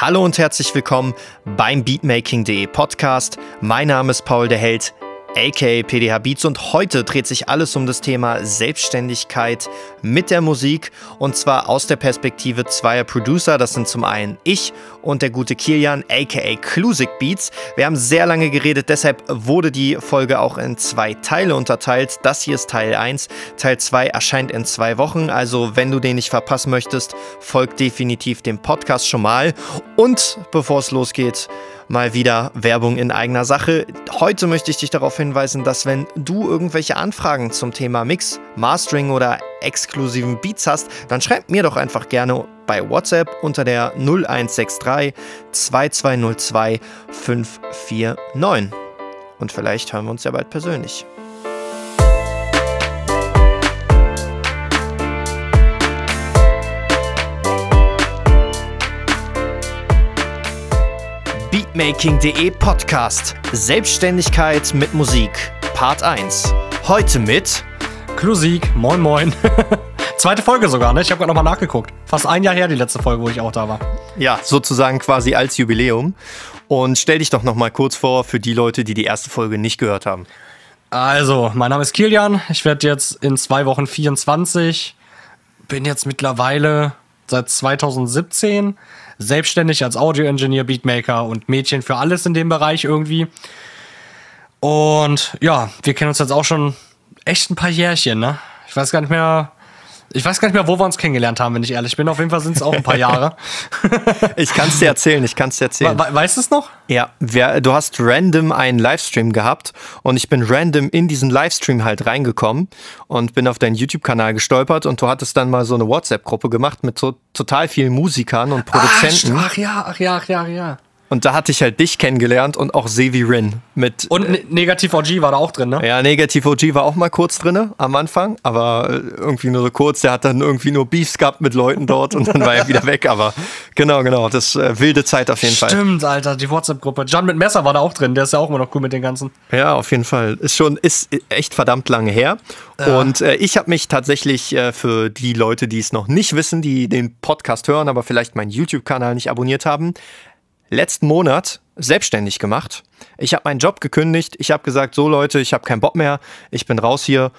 Hallo und herzlich willkommen beim Beatmaking.de Podcast. Mein Name ist Paul der Held aka PDH Beats und heute dreht sich alles um das Thema Selbstständigkeit mit der Musik und zwar aus der Perspektive zweier Producer. Das sind zum einen ich und der gute Kilian aka Klusik Beats. Wir haben sehr lange geredet, deshalb wurde die Folge auch in zwei Teile unterteilt. Das hier ist Teil 1, Teil 2 erscheint in zwei Wochen, also wenn du den nicht verpassen möchtest, folgt definitiv dem Podcast schon mal und bevor es losgeht, mal wieder Werbung in eigener Sache. Heute möchte ich dich darauf hinweisen, dass wenn du irgendwelche Anfragen zum Thema Mix, Mastering oder exklusiven Beats hast, dann schreib mir doch einfach gerne bei WhatsApp unter der 0163 2202 549. Und vielleicht hören wir uns ja bald persönlich. Beatmaking.de Podcast Selbstständigkeit mit Musik Part 1. Heute mit Klusik, moin moin. Zweite Folge sogar, ne? Ich habe gerade nochmal nachgeguckt. Fast ein Jahr her die letzte Folge, wo ich auch da war. Ja, sozusagen quasi als Jubiläum. Und stell dich doch nochmal kurz vor für die Leute, die die erste Folge nicht gehört haben. Also, mein Name ist Kilian. Ich werde jetzt in zwei Wochen 24. Bin jetzt mittlerweile seit 2017 selbstständig als Audio-Engineer, Beatmaker und Mädchen für alles in dem Bereich irgendwie. Und ja, wir kennen uns jetzt auch schon echt ein paar Jährchen, ne? Ich weiß gar nicht mehr, ich weiß gar nicht mehr, wo wir uns kennengelernt haben, wenn ich ehrlich bin. Auf jeden Fall sind es auch ein paar Jahre. ich kann es dir erzählen, ich kann es dir erzählen. We weißt du es noch? Ja, wer, du hast random einen Livestream gehabt und ich bin random in diesen Livestream halt reingekommen und bin auf deinen YouTube-Kanal gestolpert und du hattest dann mal so eine WhatsApp-Gruppe gemacht mit so total vielen Musikern und Produzenten. Ach, ach ja, ach ja, ach ja, ach ja. Und da hatte ich halt dich kennengelernt und auch Sevi Rin mit. Und äh, Negativ OG war da auch drin, ne? Ja, Negativ OG war auch mal kurz drin am Anfang, aber äh, irgendwie nur so kurz. Der hat dann irgendwie nur Beefs gehabt mit Leuten dort und dann war er wieder weg. Aber genau, genau, das äh, wilde Zeit auf jeden Stimmt, Fall. Stimmt, Alter, die WhatsApp-Gruppe. John mit Messer war da auch drin. Der ist ja auch immer noch cool mit den ganzen. Ja, auf jeden Fall. Ist schon, ist echt verdammt lange her. Ja. Und äh, ich habe mich tatsächlich äh, für die Leute, die es noch nicht wissen, die den Podcast hören, aber vielleicht meinen YouTube-Kanal nicht abonniert haben, letzten Monat selbstständig gemacht. Ich habe meinen Job gekündigt. Ich habe gesagt, so Leute, ich habe keinen Bock mehr. Ich bin raus hier.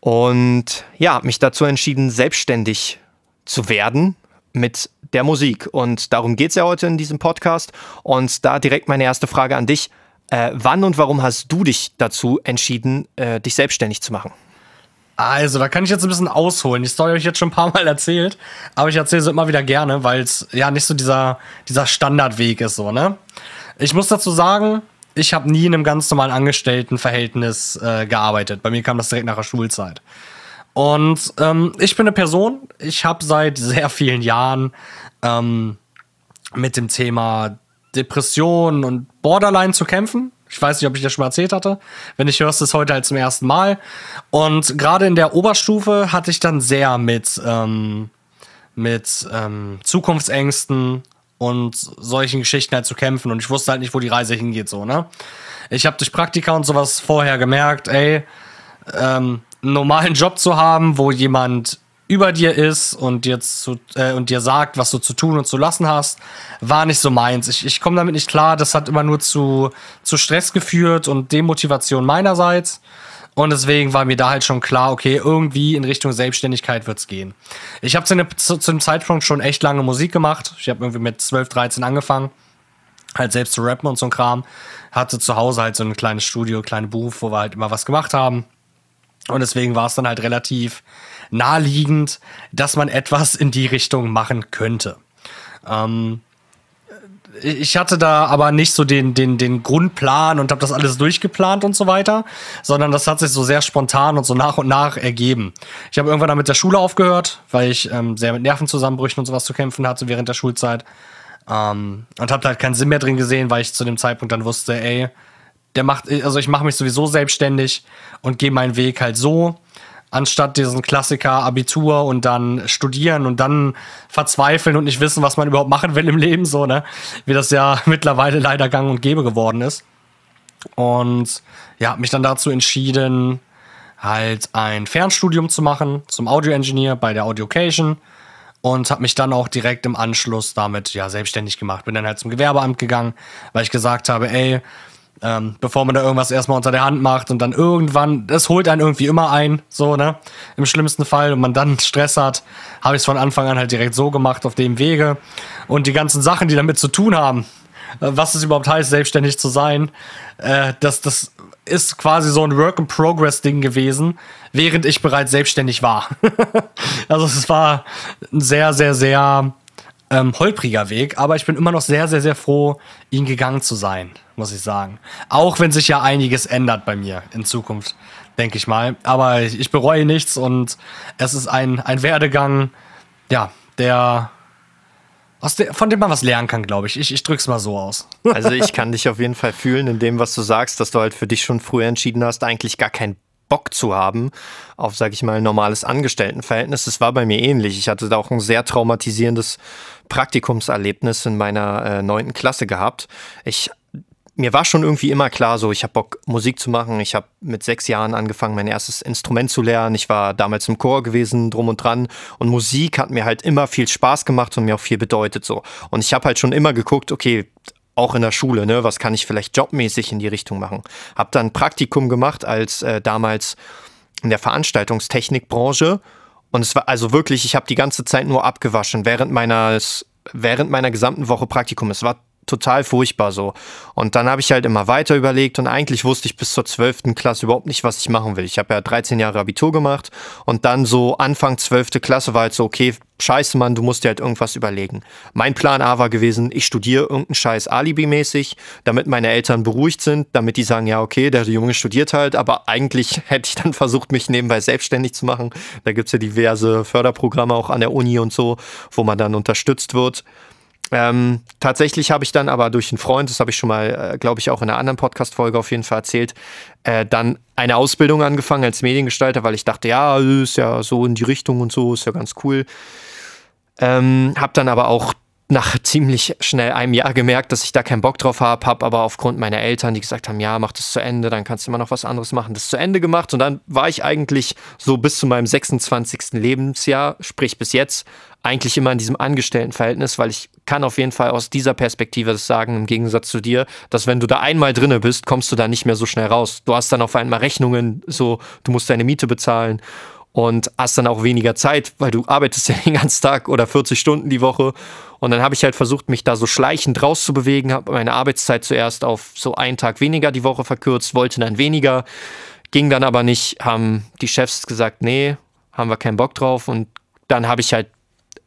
Und ja, habe mich dazu entschieden, selbstständig zu werden mit der Musik. Und darum geht es ja heute in diesem Podcast. Und da direkt meine erste Frage an dich. Äh, wann und warum hast du dich dazu entschieden, äh, dich selbstständig zu machen? Also, da kann ich jetzt ein bisschen ausholen. Die Story habe ich jetzt schon ein paar Mal erzählt, aber ich erzähle sie immer wieder gerne, weil es ja nicht so dieser, dieser Standardweg ist, so, ne? Ich muss dazu sagen, ich habe nie in einem ganz normalen Angestelltenverhältnis äh, gearbeitet. Bei mir kam das direkt nach der Schulzeit. Und ähm, ich bin eine Person, ich habe seit sehr vielen Jahren ähm, mit dem Thema Depression und Borderline zu kämpfen. Ich weiß nicht, ob ich das schon mal erzählt hatte. Wenn ich hörst es heute halt zum ersten Mal. Und gerade in der Oberstufe hatte ich dann sehr mit, ähm, mit ähm, Zukunftsängsten und solchen Geschichten halt zu kämpfen. Und ich wusste halt nicht, wo die Reise hingeht, so, ne? Ich habe durch Praktika und sowas vorher gemerkt, ey, ähm, einen normalen Job zu haben, wo jemand über dir ist und dir, zu, äh, und dir sagt, was du zu tun und zu lassen hast, war nicht so meins. Ich, ich komme damit nicht klar. Das hat immer nur zu, zu Stress geführt und Demotivation meinerseits. Und deswegen war mir da halt schon klar, okay, irgendwie in Richtung Selbstständigkeit wird es gehen. Ich habe zu, ne, zu, zu dem Zeitpunkt schon echt lange Musik gemacht. Ich habe irgendwie mit 12, 13 angefangen, halt selbst zu rappen und so ein Kram. Hatte zu Hause halt so ein kleines Studio, kleine Beruf, wo wir halt immer was gemacht haben. Und deswegen war es dann halt relativ naheliegend, dass man etwas in die Richtung machen könnte. Ähm, ich hatte da aber nicht so den, den, den Grundplan und habe das alles durchgeplant und so weiter, sondern das hat sich so sehr spontan und so nach und nach ergeben. Ich habe irgendwann dann mit der Schule aufgehört, weil ich ähm, sehr mit Nervenzusammenbrüchen und sowas zu kämpfen hatte während der Schulzeit. Ähm, und habe da halt keinen Sinn mehr drin gesehen, weil ich zu dem Zeitpunkt dann wusste, ey, der macht, also ich mache mich sowieso selbstständig und gehe meinen Weg halt so anstatt diesen Klassiker Abitur und dann studieren und dann verzweifeln und nicht wissen, was man überhaupt machen will im Leben, so, ne? Wie das ja mittlerweile leider gang und gäbe geworden ist. Und ja, mich dann dazu entschieden, halt ein Fernstudium zu machen zum Audio-Engineer bei der Audiocation und habe mich dann auch direkt im Anschluss damit ja selbstständig gemacht. Bin dann halt zum Gewerbeamt gegangen, weil ich gesagt habe, ey, ähm, bevor man da irgendwas erstmal unter der Hand macht und dann irgendwann, das holt einen irgendwie immer ein, so, ne? Im schlimmsten Fall und man dann Stress hat, habe ich es von Anfang an halt direkt so gemacht, auf dem Wege. Und die ganzen Sachen, die damit zu tun haben, äh, was es überhaupt heißt, selbstständig zu sein, äh, das, das ist quasi so ein Work-in-Progress-Ding gewesen, während ich bereits selbstständig war. also es war ein sehr, sehr, sehr ähm, holpriger Weg, aber ich bin immer noch sehr, sehr, sehr froh, ihn gegangen zu sein, muss ich sagen. Auch wenn sich ja einiges ändert bei mir in Zukunft, denke ich mal. Aber ich, bereue nichts und es ist ein, ein Werdegang, ja, der der, von dem man was lernen kann, glaube ich. ich. Ich drück's mal so aus. Also ich kann dich auf jeden Fall fühlen in dem, was du sagst, dass du halt für dich schon früher entschieden hast, eigentlich gar keinen Bock zu haben auf, sag ich mal, ein normales Angestelltenverhältnis. Das war bei mir ähnlich. Ich hatte da auch ein sehr traumatisierendes Praktikumserlebnis in meiner äh, neunten äh, Klasse gehabt. Ich mir war schon irgendwie immer klar, so ich habe Bock Musik zu machen. Ich habe mit sechs Jahren angefangen, mein erstes Instrument zu lernen. Ich war damals im Chor gewesen, drum und dran. Und Musik hat mir halt immer viel Spaß gemacht und mir auch viel bedeutet so. Und ich habe halt schon immer geguckt, okay, auch in der Schule, ne, was kann ich vielleicht jobmäßig in die Richtung machen? Hab dann Praktikum gemacht als äh, damals in der Veranstaltungstechnikbranche und es war also wirklich, ich habe die ganze Zeit nur abgewaschen während meines während meiner gesamten Woche Praktikum. Es war total furchtbar so. Und dann habe ich halt immer weiter überlegt und eigentlich wusste ich bis zur 12. Klasse überhaupt nicht, was ich machen will. Ich habe ja 13 Jahre Abitur gemacht und dann so Anfang 12. Klasse war halt so, okay, scheiße Mann, du musst dir halt irgendwas überlegen. Mein Plan A war gewesen, ich studiere irgendeinen Scheiß Alibi-mäßig, damit meine Eltern beruhigt sind, damit die sagen, ja okay, der Junge studiert halt, aber eigentlich hätte ich dann versucht, mich nebenbei selbstständig zu machen. Da gibt es ja diverse Förderprogramme auch an der Uni und so, wo man dann unterstützt wird. Ähm, tatsächlich habe ich dann aber durch einen Freund, das habe ich schon mal, äh, glaube ich, auch in einer anderen Podcast-Folge auf jeden Fall erzählt, äh, dann eine Ausbildung angefangen als Mediengestalter, weil ich dachte, ja, ist ja so in die Richtung und so, ist ja ganz cool. Ähm, habe dann aber auch nach ziemlich schnell einem Jahr gemerkt, dass ich da keinen Bock drauf habe, habe aber aufgrund meiner Eltern, die gesagt haben, ja, mach das zu Ende, dann kannst du immer noch was anderes machen, das zu Ende gemacht und dann war ich eigentlich so bis zu meinem 26. Lebensjahr, sprich bis jetzt, eigentlich immer in diesem Angestelltenverhältnis, weil ich kann auf jeden Fall aus dieser Perspektive das sagen, im Gegensatz zu dir, dass wenn du da einmal drinne bist, kommst du da nicht mehr so schnell raus. Du hast dann auf einmal Rechnungen, so, du musst deine Miete bezahlen und hast dann auch weniger Zeit, weil du arbeitest ja den ganzen Tag oder 40 Stunden die Woche. Und dann habe ich halt versucht, mich da so schleichend rauszubewegen, habe meine Arbeitszeit zuerst auf so einen Tag weniger die Woche verkürzt, wollte dann weniger, ging dann aber nicht, haben die Chefs gesagt, nee, haben wir keinen Bock drauf. Und dann habe ich halt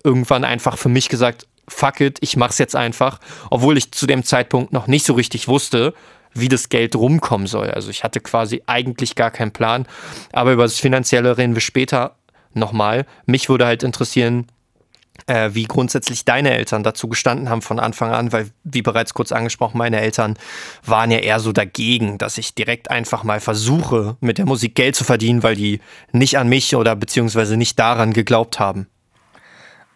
irgendwann einfach für mich gesagt, fuck it, ich mach's jetzt einfach, obwohl ich zu dem Zeitpunkt noch nicht so richtig wusste, wie das Geld rumkommen soll. Also ich hatte quasi eigentlich gar keinen Plan, aber über das Finanzielle reden wir später nochmal. Mich würde halt interessieren, äh, wie grundsätzlich deine Eltern dazu gestanden haben von Anfang an, weil, wie bereits kurz angesprochen, meine Eltern waren ja eher so dagegen, dass ich direkt einfach mal versuche, mit der Musik Geld zu verdienen, weil die nicht an mich oder beziehungsweise nicht daran geglaubt haben.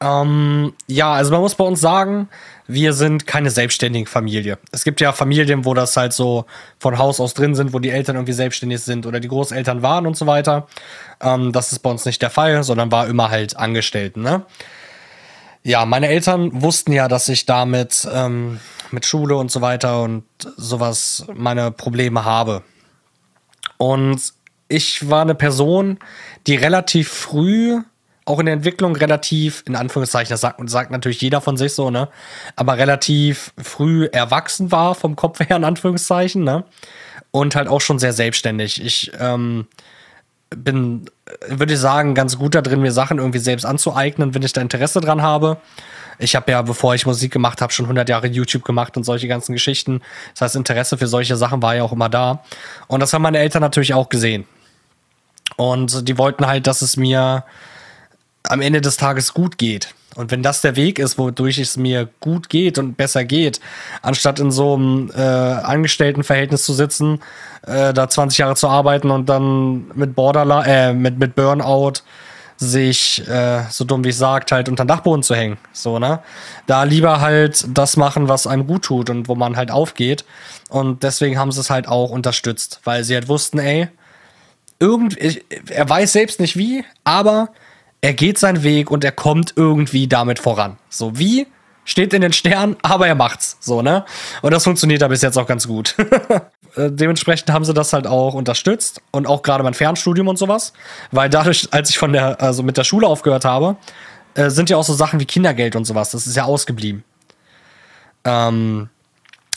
Ähm, ja, also man muss bei uns sagen, wir sind keine selbstständige Familie. Es gibt ja Familien, wo das halt so von Haus aus drin sind, wo die Eltern irgendwie selbstständig sind oder die Großeltern waren und so weiter. Ähm, das ist bei uns nicht der Fall, sondern war immer halt Angestellten, ne? Ja, meine Eltern wussten ja, dass ich damit ähm, mit Schule und so weiter und sowas meine Probleme habe. Und ich war eine Person, die relativ früh auch in der Entwicklung relativ, in Anführungszeichen, das sagt, sagt natürlich jeder von sich so, ne? Aber relativ früh erwachsen war vom Kopf her, in Anführungszeichen, ne? Und halt auch schon sehr selbstständig. Ich ähm, bin, würde ich sagen, ganz gut da drin, mir Sachen irgendwie selbst anzueignen, wenn ich da Interesse dran habe. Ich habe ja, bevor ich Musik gemacht habe, schon 100 Jahre YouTube gemacht und solche ganzen Geschichten. Das heißt, Interesse für solche Sachen war ja auch immer da. Und das haben meine Eltern natürlich auch gesehen. Und die wollten halt, dass es mir am Ende des Tages gut geht. Und wenn das der Weg ist, wodurch es mir gut geht und besser geht, anstatt in so einem äh, Angestelltenverhältnis zu sitzen, äh, da 20 Jahre zu arbeiten und dann mit Borderline, äh, mit, mit Burnout sich, äh, so dumm wie ich sagt, halt unter den Dachboden zu hängen. So, ne? Da lieber halt das machen, was einem gut tut und wo man halt aufgeht. Und deswegen haben sie es halt auch unterstützt, weil sie halt wussten, ey, irgendwie, er weiß selbst nicht wie, aber er geht seinen Weg und er kommt irgendwie damit voran. So wie steht in den Sternen, aber er macht's. So, ne? Und das funktioniert da bis jetzt auch ganz gut. Äh, dementsprechend haben sie das halt auch unterstützt und auch gerade mein Fernstudium und sowas. Weil dadurch, als ich von der, also mit der Schule aufgehört habe, äh, sind ja auch so Sachen wie Kindergeld und sowas. Das ist ja ausgeblieben. Ähm,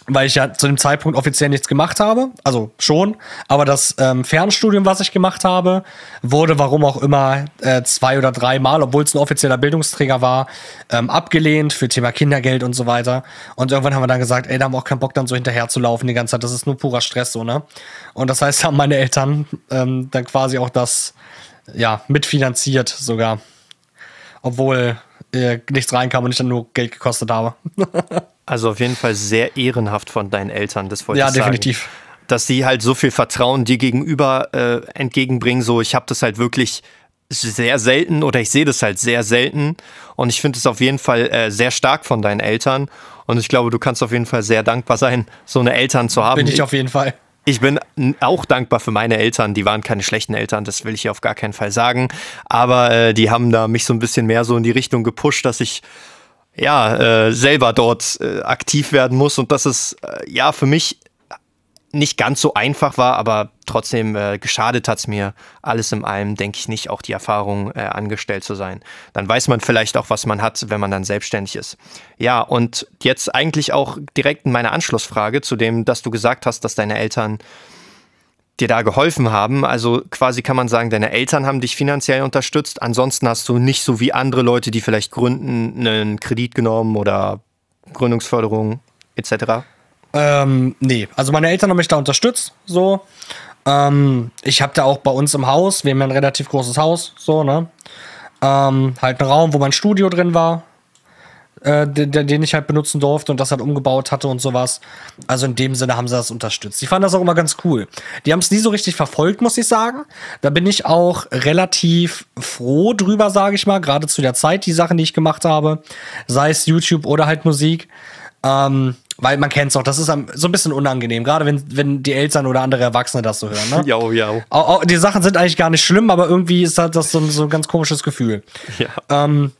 weil ich ja zu dem Zeitpunkt offiziell nichts gemacht habe, also schon, aber das ähm, Fernstudium, was ich gemacht habe, wurde warum auch immer äh, zwei oder drei Mal, obwohl es ein offizieller Bildungsträger war, ähm, abgelehnt für Thema Kindergeld und so weiter. Und irgendwann haben wir dann gesagt, ey, da haben wir auch keinen Bock dann so hinterher zu laufen die ganze Zeit, das ist nur purer Stress so, ne? Und das heißt, haben meine Eltern ähm, dann quasi auch das, ja, mitfinanziert sogar. Obwohl äh, nichts reinkam und ich dann nur Geld gekostet habe. Also auf jeden Fall sehr ehrenhaft von deinen Eltern, das wollte ja, ich sagen. Ja, definitiv. Dass sie halt so viel Vertrauen dir gegenüber äh, entgegenbringen. So, ich habe das halt wirklich sehr selten oder ich sehe das halt sehr selten. Und ich finde es auf jeden Fall äh, sehr stark von deinen Eltern. Und ich glaube, du kannst auf jeden Fall sehr dankbar sein, so eine Eltern zu haben. Bin ich auf jeden Fall. Ich bin auch dankbar für meine Eltern. Die waren keine schlechten Eltern, das will ich hier auf gar keinen Fall sagen. Aber äh, die haben da mich so ein bisschen mehr so in die Richtung gepusht, dass ich ja, äh, selber dort äh, aktiv werden muss und dass es äh, ja für mich nicht ganz so einfach war, aber trotzdem äh, geschadet hat es mir alles in allem, denke ich nicht, auch die Erfahrung äh, angestellt zu sein. Dann weiß man vielleicht auch, was man hat, wenn man dann selbstständig ist. Ja, und jetzt eigentlich auch direkt in meine Anschlussfrage zu dem, dass du gesagt hast, dass deine Eltern dir da geholfen haben. Also quasi kann man sagen, deine Eltern haben dich finanziell unterstützt. Ansonsten hast du nicht so wie andere Leute, die vielleicht gründen, einen Kredit genommen oder Gründungsförderung etc. Ähm, nee, also meine Eltern haben mich da unterstützt, so. Ähm, ich habe da auch bei uns im Haus, wir haben ja ein relativ großes Haus, so, ne? Ähm, halt einen Raum, wo mein Studio drin war, äh, den, den, ich halt benutzen durfte und das halt umgebaut hatte und sowas. Also in dem Sinne haben sie das unterstützt. Die fanden das auch immer ganz cool. Die haben es nie so richtig verfolgt, muss ich sagen. Da bin ich auch relativ froh drüber, sage ich mal, gerade zu der Zeit, die Sachen, die ich gemacht habe, sei es YouTube oder halt Musik. Ähm, weil man kennt es auch, das ist so ein bisschen unangenehm, gerade wenn, wenn die Eltern oder andere Erwachsene das so hören. Ne? Ja, ja. Die Sachen sind eigentlich gar nicht schlimm, aber irgendwie ist das so ein, so ein ganz komisches Gefühl. Ja. Ähm,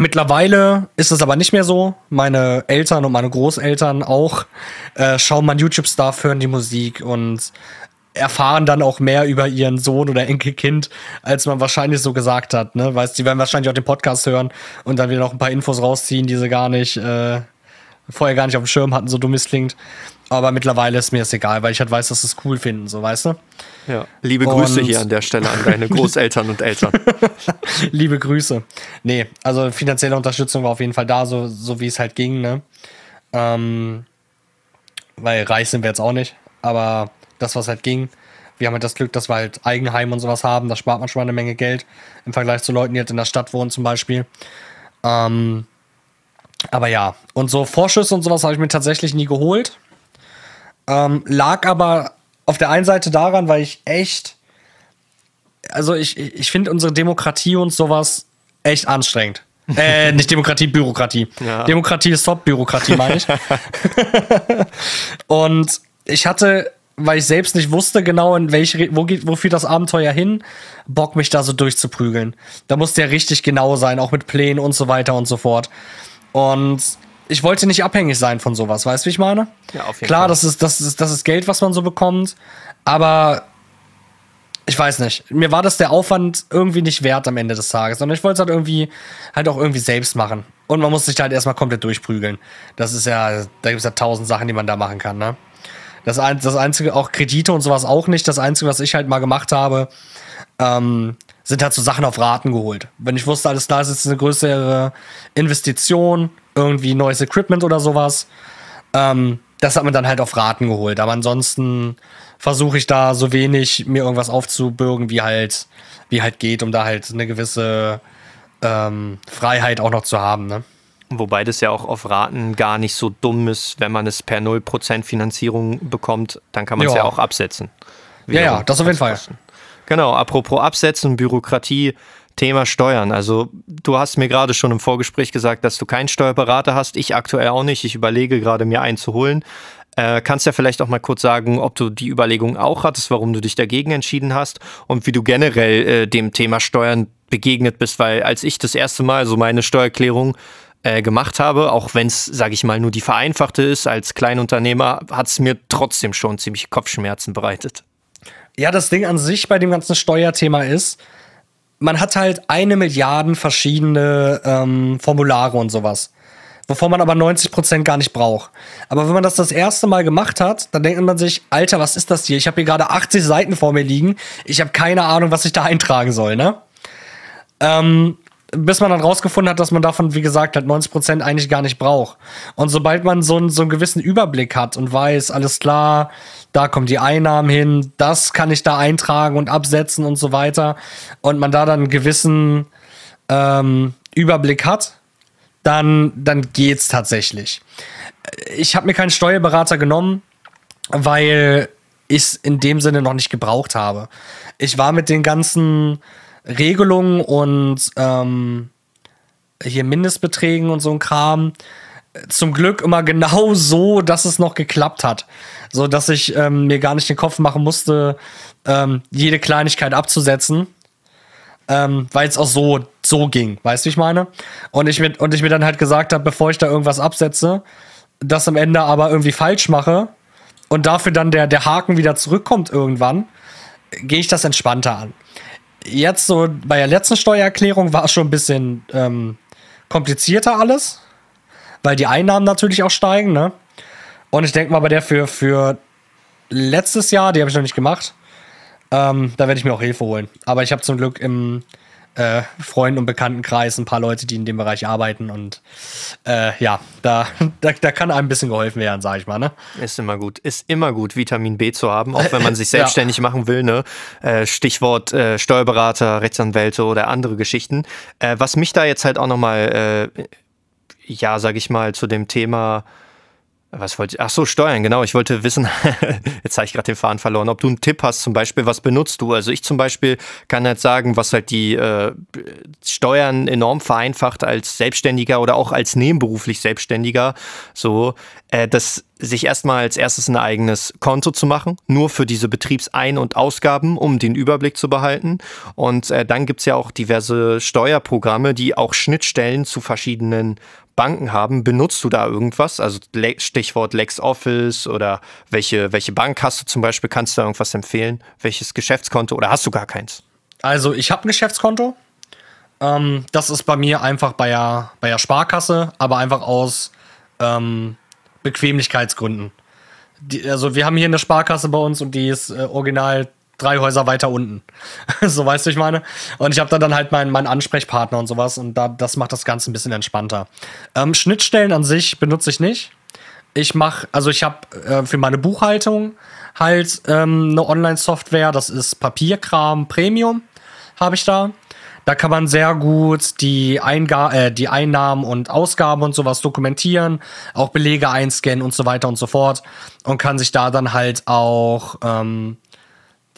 Mittlerweile ist es aber nicht mehr so. Meine Eltern und meine Großeltern auch äh, schauen mein YouTube-Stuff, hören die Musik und erfahren dann auch mehr über ihren Sohn oder Enkelkind, als man wahrscheinlich so gesagt hat. Ne? Weißt, die werden wahrscheinlich auch den Podcast hören und dann wieder noch ein paar Infos rausziehen, die sie gar nicht äh, vorher gar nicht auf dem Schirm hatten, so dumm es klingt. Aber mittlerweile ist mir das egal, weil ich halt weiß, dass sie es cool finden, so weißt du? Ja. Liebe Grüße und hier an der Stelle an deine Großeltern und Eltern. Liebe Grüße. Nee, also finanzielle Unterstützung war auf jeden Fall da, so, so wie es halt ging, ne? Ähm, weil reich sind wir jetzt auch nicht, aber das, was halt ging, wir haben halt das Glück, dass wir halt Eigenheim und sowas haben, da spart man schon mal eine Menge Geld im Vergleich zu Leuten, die halt in der Stadt wohnen zum Beispiel. Ähm, aber ja, und so Vorschüsse und sowas habe ich mir tatsächlich nie geholt. Ähm, lag aber auf der einen Seite daran, weil ich echt, also ich, ich finde unsere Demokratie und sowas echt anstrengend. äh, nicht Demokratie, Bürokratie. Ja. Demokratie ist top, Bürokratie meine ich. und ich hatte, weil ich selbst nicht wusste genau, in welche, wo geht, wofür das Abenteuer hin, Bock mich da so durchzuprügeln. Da musste ja richtig genau sein, auch mit Plänen und so weiter und so fort. Und ich wollte nicht abhängig sein von sowas, weißt du, wie ich meine? Ja, auf jeden Klar, Fall. Das, ist, das, ist, das ist Geld, was man so bekommt, aber ich weiß nicht. Mir war das der Aufwand irgendwie nicht wert am Ende des Tages, sondern ich wollte es halt irgendwie halt auch irgendwie selbst machen. Und man muss sich halt erstmal komplett durchprügeln. Das ist ja, da gibt es ja tausend Sachen, die man da machen kann, ne? Das, ein, das Einzige, auch Kredite und sowas auch nicht. Das Einzige, was ich halt mal gemacht habe, ähm, sind halt so Sachen auf Raten geholt. Wenn ich wusste, alles klar, ist jetzt eine größere Investition, irgendwie neues Equipment oder sowas, ähm, das hat man dann halt auf Raten geholt. Aber ansonsten versuche ich da so wenig mir irgendwas aufzubürgen, wie halt, wie halt geht, um da halt eine gewisse ähm, Freiheit auch noch zu haben. Ne? Wobei das ja auch auf Raten gar nicht so dumm ist, wenn man es per 0% Finanzierung bekommt, dann kann man es ja. auch absetzen. Ja, ja, das auf jeden Fall. Genau, apropos Absetzen, Bürokratie, Thema Steuern. Also du hast mir gerade schon im Vorgespräch gesagt, dass du keinen Steuerberater hast. Ich aktuell auch nicht. Ich überlege gerade, mir einen zu holen. Äh, kannst ja vielleicht auch mal kurz sagen, ob du die Überlegung auch hattest, warum du dich dagegen entschieden hast und wie du generell äh, dem Thema Steuern begegnet bist, weil als ich das erste Mal so meine Steuererklärung äh, gemacht habe, auch wenn es, sage ich mal, nur die vereinfachte ist als Kleinunternehmer, hat es mir trotzdem schon ziemlich Kopfschmerzen bereitet. Ja, das Ding an sich bei dem ganzen Steuerthema ist, man hat halt eine Milliarde verschiedene ähm, Formulare und sowas. Wovon man aber 90% gar nicht braucht. Aber wenn man das das erste Mal gemacht hat, dann denkt man sich, Alter, was ist das hier? Ich habe hier gerade 80 Seiten vor mir liegen. Ich habe keine Ahnung, was ich da eintragen soll, ne? Ähm, bis man dann rausgefunden hat, dass man davon, wie gesagt, halt 90% eigentlich gar nicht braucht. Und sobald man so, einen, so einen gewissen Überblick hat und weiß, alles klar, da kommen die Einnahmen hin, das kann ich da eintragen und absetzen und so weiter, und man da dann einen gewissen ähm, Überblick hat, dann, dann geht's tatsächlich. Ich habe mir keinen Steuerberater genommen, weil ich es in dem Sinne noch nicht gebraucht habe. Ich war mit den ganzen Regelungen und ähm, hier Mindestbeträgen und so ein Kram zum Glück immer genau so, dass es noch geklappt hat. So dass ich ähm, mir gar nicht den Kopf machen musste, ähm, jede Kleinigkeit abzusetzen. Ähm, weil es auch so, so ging, weißt du, wie ich meine? Und ich, mir, und ich mir dann halt gesagt habe, bevor ich da irgendwas absetze, das am Ende aber irgendwie falsch mache und dafür dann der, der Haken wieder zurückkommt irgendwann, gehe ich das entspannter an jetzt so bei der letzten Steuererklärung war es schon ein bisschen ähm, komplizierter alles, weil die Einnahmen natürlich auch steigen, ne? Und ich denke mal, bei der für, für letztes Jahr, die habe ich noch nicht gemacht, ähm, da werde ich mir auch Hilfe holen. Aber ich habe zum Glück im äh, Freunden- und Bekanntenkreis ein paar Leute, die in dem Bereich arbeiten. Und äh, ja, da, da, da, kann einem ein bisschen geholfen werden, sag ich mal. Ne? Ist immer gut. Ist immer gut, Vitamin B zu haben, auch wenn man sich selbstständig ja. machen will. Ne? Äh, Stichwort äh, Steuerberater, Rechtsanwälte oder andere Geschichten. Äh, was mich da jetzt halt auch nochmal, äh, ja, sag ich mal, zu dem Thema was wollte ich? Ach so, Steuern, genau. Ich wollte wissen, jetzt habe ich gerade den Faden verloren, ob du einen Tipp hast, zum Beispiel, was benutzt du? Also ich zum Beispiel kann halt sagen, was halt die äh, Steuern enorm vereinfacht als Selbstständiger oder auch als nebenberuflich Selbstständiger, so, äh, dass sich erstmal als erstes ein eigenes Konto zu machen, nur für diese Betriebsein- und Ausgaben, um den Überblick zu behalten. Und äh, dann gibt's ja auch diverse Steuerprogramme, die auch Schnittstellen zu verschiedenen Banken haben. Benutzt du da irgendwas? Also Stichwort LexOffice oder welche, welche Bank hast du zum Beispiel? Kannst du da irgendwas empfehlen? Welches Geschäftskonto oder hast du gar keins? Also ich habe ein Geschäftskonto. Ähm, das ist bei mir einfach bei der, bei der Sparkasse, aber einfach aus ähm, Bequemlichkeitsgründen. Die, also wir haben hier eine Sparkasse bei uns und die ist äh, original drei Häuser weiter unten. so weißt du, ich meine. Und ich habe da dann halt meinen, meinen Ansprechpartner und sowas und da, das macht das Ganze ein bisschen entspannter. Ähm, Schnittstellen an sich benutze ich nicht. Ich mache, also ich habe äh, für meine Buchhaltung halt ähm, eine Online-Software, das ist Papierkram Premium, habe ich da. Da kann man sehr gut die, Einga äh, die Einnahmen und Ausgaben und sowas dokumentieren, auch Belege einscannen und so weiter und so fort und kann sich da dann halt auch ähm,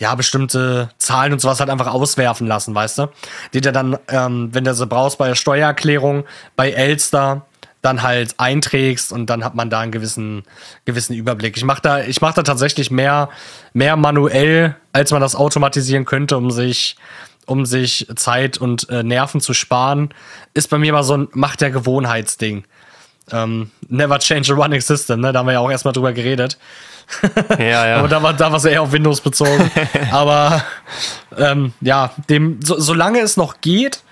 ja, bestimmte Zahlen und sowas halt einfach auswerfen lassen, weißt du? Die dir dann, ähm, wenn du sie brauchst bei der Steuererklärung, bei Elster, dann halt einträgst und dann hat man da einen gewissen, gewissen Überblick. Ich mache da, mach da tatsächlich mehr, mehr manuell, als man das automatisieren könnte, um sich, um sich Zeit und äh, Nerven zu sparen. Ist bei mir mal so ein Macht der Gewohnheitsding. Ähm, never change a running system, ne? Da haben wir ja auch erstmal drüber geredet. Ja, ja. Aber da war, da war es eher auf Windows bezogen. Aber ähm, ja, dem, so, solange es noch geht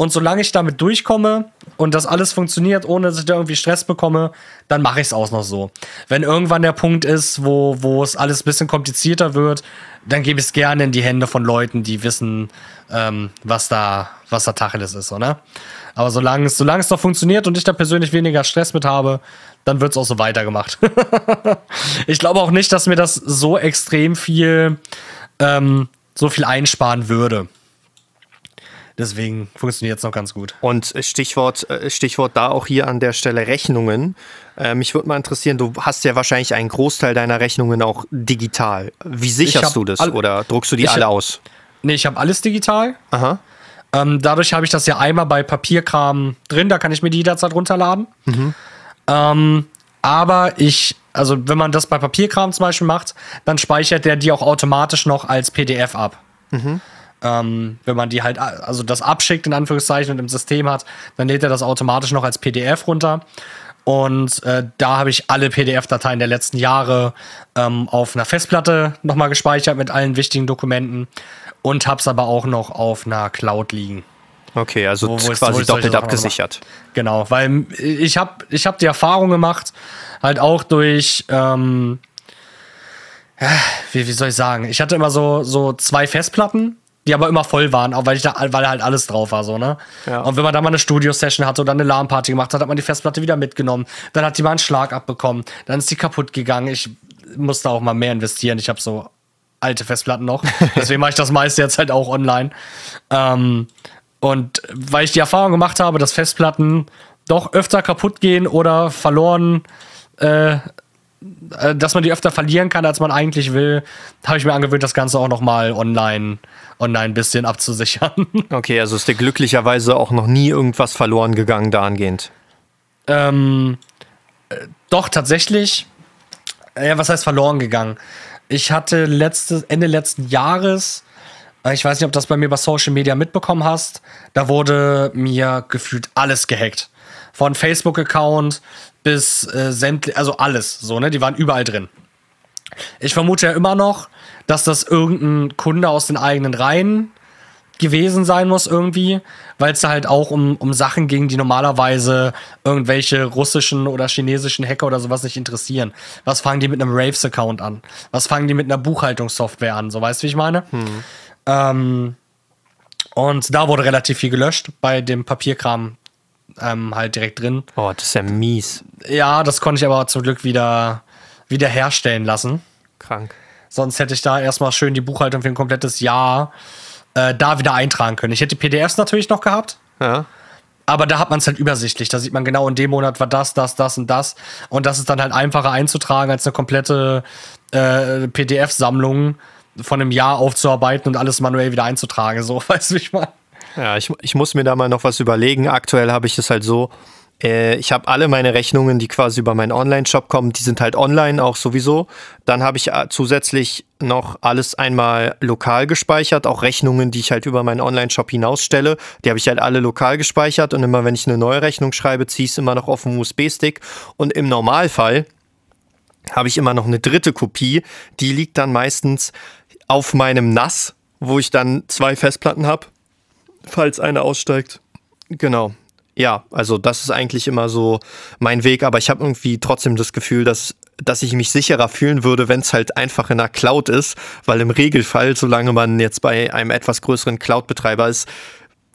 und solange ich damit durchkomme und das alles funktioniert, ohne dass ich da irgendwie Stress bekomme, dann mache ich es auch noch so. Wenn irgendwann der Punkt ist, wo, wo es alles ein bisschen komplizierter wird, dann gebe ich es gerne in die Hände von Leuten, die wissen, ähm, was da, was da Tacheles ist, oder? Aber solange es, solange es noch funktioniert und ich da persönlich weniger Stress mit habe, dann wird es auch so weitergemacht. ich glaube auch nicht, dass mir das so extrem viel, ähm, so viel einsparen würde. Deswegen funktioniert es noch ganz gut. Und Stichwort, äh, Stichwort da auch hier an der Stelle Rechnungen. Äh, mich würde mal interessieren, du hast ja wahrscheinlich einen Großteil deiner Rechnungen auch digital. Wie sicherst du das oder druckst du die alle aus? Nee, ich habe alles digital. Aha. Ähm, dadurch habe ich das ja einmal bei Papierkram drin, da kann ich mir die jederzeit runterladen. Mhm. Ähm, aber ich also wenn man das bei Papierkram zum Beispiel macht, dann speichert der die auch automatisch noch als PDF ab. Mhm. Ähm, wenn man die halt, also das abschickt in Anführungszeichen und im System hat, dann lädt er das automatisch noch als PDF runter. Und äh, da habe ich alle PDF-Dateien der letzten Jahre ähm, auf einer Festplatte nochmal gespeichert mit allen wichtigen Dokumenten und habe es aber auch noch auf einer Cloud liegen. Okay, also wo, wo quasi doppelt abgesichert. Genau, weil ich habe ich hab die Erfahrung gemacht, halt auch durch, ähm, wie, wie soll ich sagen, ich hatte immer so, so zwei Festplatten, die aber immer voll waren, auch weil, ich da, weil halt alles drauf war, so, ne? Ja. Und wenn man da mal eine Studio-Session hatte oder eine LAN-Party gemacht hat, hat man die Festplatte wieder mitgenommen. Dann hat die mal einen Schlag abbekommen. Dann ist die kaputt gegangen. Ich musste auch mal mehr investieren. Ich habe so alte Festplatten noch. Deswegen mache ich das meiste jetzt halt auch online. Ähm, und weil ich die Erfahrung gemacht habe, dass Festplatten doch öfter kaputt gehen oder verloren, äh, dass man die öfter verlieren kann, als man eigentlich will, habe ich mir angewöhnt, das Ganze auch nochmal online, online ein bisschen abzusichern. Okay, also ist dir glücklicherweise auch noch nie irgendwas verloren gegangen dahingehend? Ähm, äh, doch, tatsächlich. Ja, was heißt verloren gegangen? Ich hatte letztes, Ende letzten Jahres äh, ich weiß nicht, ob du das bei mir bei Social Media mitbekommen hast. Da wurde mir gefühlt alles gehackt. Von Facebook-Account bis äh, sämtlich, also alles, so, ne? Die waren überall drin. Ich vermute ja immer noch, dass das irgendein Kunde aus den eigenen Reihen gewesen sein muss irgendwie, weil es da halt auch um, um Sachen ging, die normalerweise irgendwelche russischen oder chinesischen Hacker oder sowas nicht interessieren. Was fangen die mit einem Raves-Account an? Was fangen die mit einer Buchhaltungssoftware an? So weißt du, wie ich meine? Hm. Ähm, und da wurde relativ viel gelöscht, bei dem Papierkram ähm, halt direkt drin. Oh, das ist ja mies. Ja, das konnte ich aber zum Glück wieder, wieder herstellen lassen. Krank. Sonst hätte ich da erstmal schön die Buchhaltung für ein komplettes Jahr äh, da wieder eintragen können. Ich hätte die PDFs natürlich noch gehabt. Ja. Aber da hat man es halt übersichtlich. Da sieht man genau, in dem Monat war das, das, das und das. Und das ist dann halt einfacher einzutragen als eine komplette äh, PDF-Sammlung von einem Jahr aufzuarbeiten und alles manuell wieder einzutragen. So, weißt du, wie ich mal. Ja, ich, ich muss mir da mal noch was überlegen. Aktuell habe ich es halt so, äh, ich habe alle meine Rechnungen, die quasi über meinen Online-Shop kommen, die sind halt online auch sowieso. Dann habe ich äh, zusätzlich noch alles einmal lokal gespeichert, auch Rechnungen, die ich halt über meinen Online-Shop hinausstelle. Die habe ich halt alle lokal gespeichert und immer wenn ich eine neue Rechnung schreibe, ziehe ich es immer noch auf den USB-Stick. Und im Normalfall habe ich immer noch eine dritte Kopie, die liegt dann meistens auf meinem NAS, wo ich dann zwei Festplatten habe, falls eine aussteigt. Genau. Ja, also das ist eigentlich immer so mein Weg, aber ich habe irgendwie trotzdem das Gefühl, dass, dass ich mich sicherer fühlen würde, wenn es halt einfach in einer Cloud ist, weil im Regelfall, solange man jetzt bei einem etwas größeren Cloud-Betreiber ist,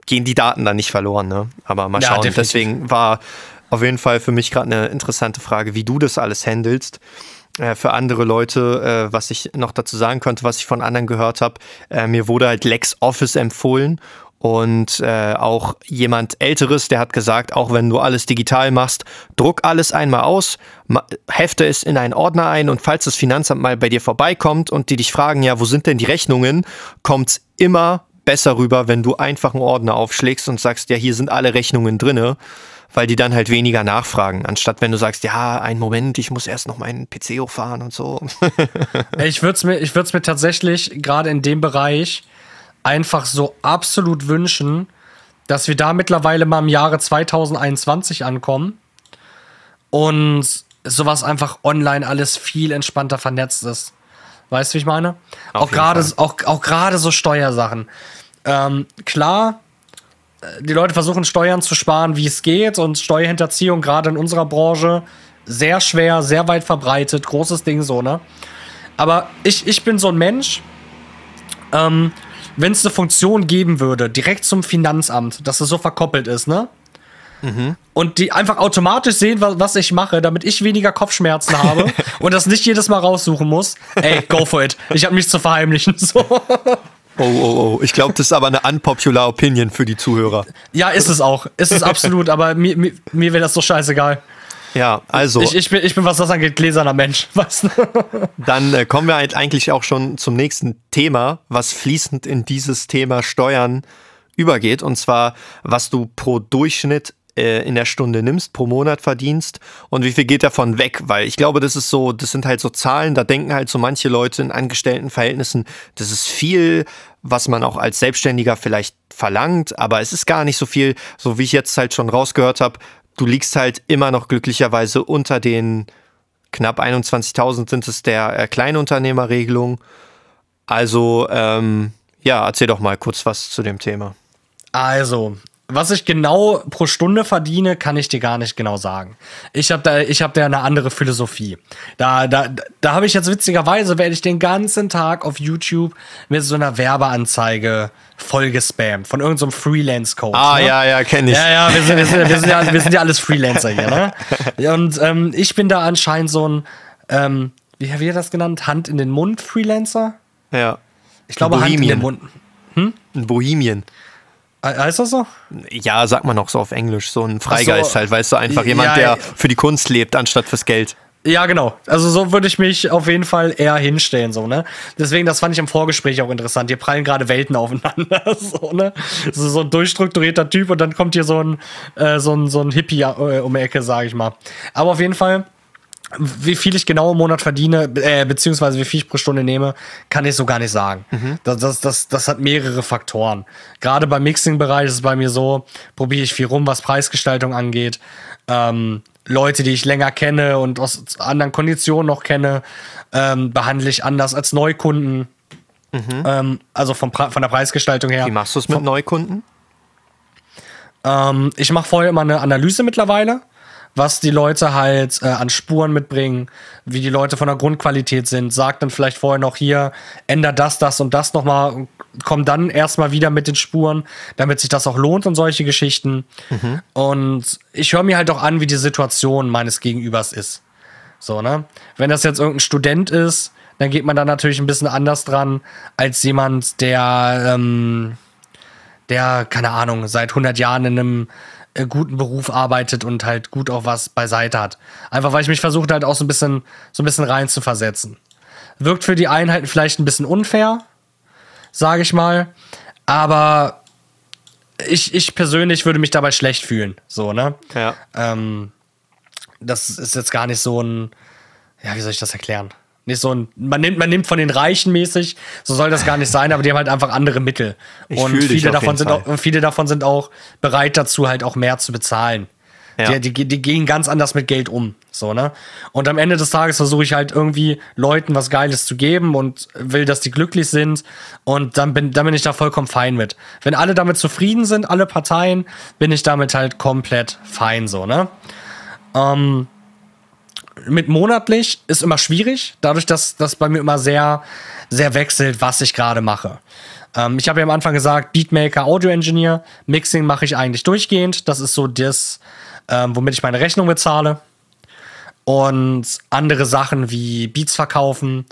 gehen die Daten dann nicht verloren. Ne? Aber mal schauen. Ja, Deswegen war auf jeden Fall für mich gerade eine interessante Frage, wie du das alles handelst. Äh, für andere Leute, äh, was ich noch dazu sagen könnte, was ich von anderen gehört habe. Äh, mir wurde halt LexOffice empfohlen und äh, auch jemand Älteres, der hat gesagt, auch wenn du alles digital machst, druck alles einmal aus, hefte es in einen Ordner ein und falls das Finanzamt mal bei dir vorbeikommt und die dich fragen, ja, wo sind denn die Rechnungen, kommt es immer besser rüber, wenn du einfach einen Ordner aufschlägst und sagst, ja, hier sind alle Rechnungen drinne weil die dann halt weniger nachfragen, anstatt wenn du sagst, ja, einen Moment, ich muss erst noch meinen PC hochfahren und so. ich würde es mir, mir tatsächlich gerade in dem Bereich einfach so absolut wünschen, dass wir da mittlerweile mal im Jahre 2021 ankommen und sowas einfach online alles viel entspannter vernetzt ist. Weißt du, wie ich meine? Auf auch gerade auch, auch gerade so Steuersachen. Ähm, klar, die Leute versuchen Steuern zu sparen, wie es geht und Steuerhinterziehung gerade in unserer Branche sehr schwer, sehr weit verbreitet, großes Ding so, ne? Aber ich, ich bin so ein Mensch, ähm, wenn es eine Funktion geben würde, direkt zum Finanzamt, dass es so verkoppelt ist, ne? Mhm. Und die einfach automatisch sehen, was, was ich mache, damit ich weniger Kopfschmerzen habe und das nicht jedes Mal raussuchen muss. Ey, go for it. Ich habe nichts zu verheimlichen. So. Oh, oh, oh. Ich glaube, das ist aber eine unpopular Opinion für die Zuhörer. Ja, ist es auch. Ist es absolut, aber mir, mir, mir wäre das so scheißegal. Ja, also. Ich, ich, bin, ich bin, was das angeht, gläserner Mensch. Weißt du? Dann äh, kommen wir halt eigentlich auch schon zum nächsten Thema, was fließend in dieses Thema Steuern übergeht. Und zwar, was du pro Durchschnitt äh, in der Stunde nimmst, pro Monat verdienst und wie viel geht davon weg? Weil ich glaube, das ist so, das sind halt so Zahlen, da denken halt so manche Leute in Angestelltenverhältnissen, das ist viel, was man auch als Selbstständiger vielleicht verlangt, aber es ist gar nicht so viel, so wie ich jetzt halt schon rausgehört habe, du liegst halt immer noch glücklicherweise unter den knapp 21.000 sind es der äh, Kleinunternehmerregelung. Also, ähm, ja, erzähl doch mal kurz was zu dem Thema. Also, was ich genau pro Stunde verdiene, kann ich dir gar nicht genau sagen. Ich habe da, ich habe da eine andere Philosophie. Da, da, da habe ich jetzt witzigerweise werde ich den ganzen Tag auf YouTube mit so einer Werbeanzeige vollgespammt von irgendeinem so Freelance-Coach. Ah, ne? ja, ja, kenne ich. Ja, ja, wir sind, wir, sind, wir, sind ja, wir sind ja alles Freelancer hier, ne? Und ähm, ich bin da anscheinend so ein, ähm, wie haben wir das genannt? Hand in den Mund Freelancer? Ja. Ich glaube, Hand in den Mund. Hm? Ein Bohemien. Heißt das so? Ja, sagt man auch so auf Englisch. So ein Freigeist so, halt, weißt du, einfach jemand, ja, der für die Kunst lebt, anstatt fürs Geld. Ja, genau. Also so würde ich mich auf jeden Fall eher hinstellen, so, ne? Deswegen, das fand ich im Vorgespräch auch interessant. Hier prallen gerade Welten aufeinander, so, ne? So, so ein durchstrukturierter Typ und dann kommt hier so ein, äh, so ein, so ein Hippie äh, um die Ecke, sag ich mal. Aber auf jeden Fall, wie viel ich genau im Monat verdiene, äh, beziehungsweise wie viel ich pro Stunde nehme, kann ich so gar nicht sagen. Mhm. Das, das, das, das hat mehrere Faktoren. Gerade beim Mixing-Bereich ist es bei mir so, probiere ich viel rum, was Preisgestaltung angeht. Ähm, Leute, die ich länger kenne und aus anderen Konditionen noch kenne, ähm, behandle ich anders als Neukunden. Mhm. Ähm, also vom von der Preisgestaltung her. Wie machst du es mit Neukunden? Ähm, ich mache vorher immer eine Analyse mittlerweile was die Leute halt äh, an Spuren mitbringen, wie die Leute von der Grundqualität sind, sagt dann vielleicht vorher noch hier, ändert das, das und das nochmal, kommt dann erstmal wieder mit den Spuren, damit sich das auch lohnt und solche Geschichten. Mhm. Und ich höre mir halt auch an, wie die Situation meines Gegenübers ist. So, ne? Wenn das jetzt irgendein Student ist, dann geht man da natürlich ein bisschen anders dran als jemand, der, ähm, der, keine Ahnung, seit 100 Jahren in einem äh, guten Beruf arbeitet und halt gut auch was beiseite hat. Einfach weil ich mich versucht halt auch so ein bisschen, so ein bisschen rein zu versetzen. Wirkt für die Einheiten vielleicht ein bisschen unfair, sage ich mal. Aber ich, ich persönlich würde mich dabei schlecht fühlen. So, ne? Ja. Ähm, das ist jetzt gar nicht so ein, ja, wie soll ich das erklären? Nicht so ein, man nimmt, man nimmt von den Reichen mäßig, so soll das gar nicht sein, aber die haben halt einfach andere Mittel. Ich und viele davon, sind auch, viele davon sind auch bereit dazu, halt auch mehr zu bezahlen. Ja. Die, die, die gehen ganz anders mit Geld um. So, ne? Und am Ende des Tages versuche ich halt irgendwie Leuten was Geiles zu geben und will, dass die glücklich sind. Und dann bin, dann bin ich da vollkommen fein mit. Wenn alle damit zufrieden sind, alle Parteien, bin ich damit halt komplett fein, so, ne? Ähm, mit monatlich ist immer schwierig, dadurch, dass das bei mir immer sehr, sehr wechselt, was ich gerade mache. Ähm, ich habe ja am Anfang gesagt, Beatmaker, Audio Engineer, Mixing mache ich eigentlich durchgehend. Das ist so das, ähm, womit ich meine Rechnung bezahle. Und andere Sachen wie Beats verkaufen,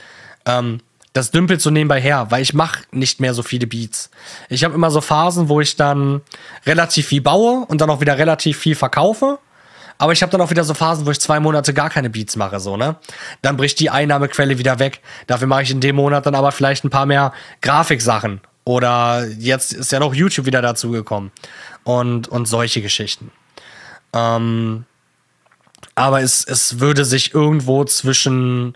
ähm, das dümpelt so nebenbei her, weil ich mache nicht mehr so viele Beats. Ich habe immer so Phasen, wo ich dann relativ viel baue und dann auch wieder relativ viel verkaufe. Aber ich habe dann auch wieder so Phasen, wo ich zwei Monate gar keine Beats mache, so, ne? Dann bricht die Einnahmequelle wieder weg. Dafür mache ich in dem Monat dann aber vielleicht ein paar mehr Grafiksachen. Oder jetzt ist ja noch YouTube wieder dazugekommen. Und, und solche Geschichten. Ähm, aber es, es würde sich irgendwo zwischen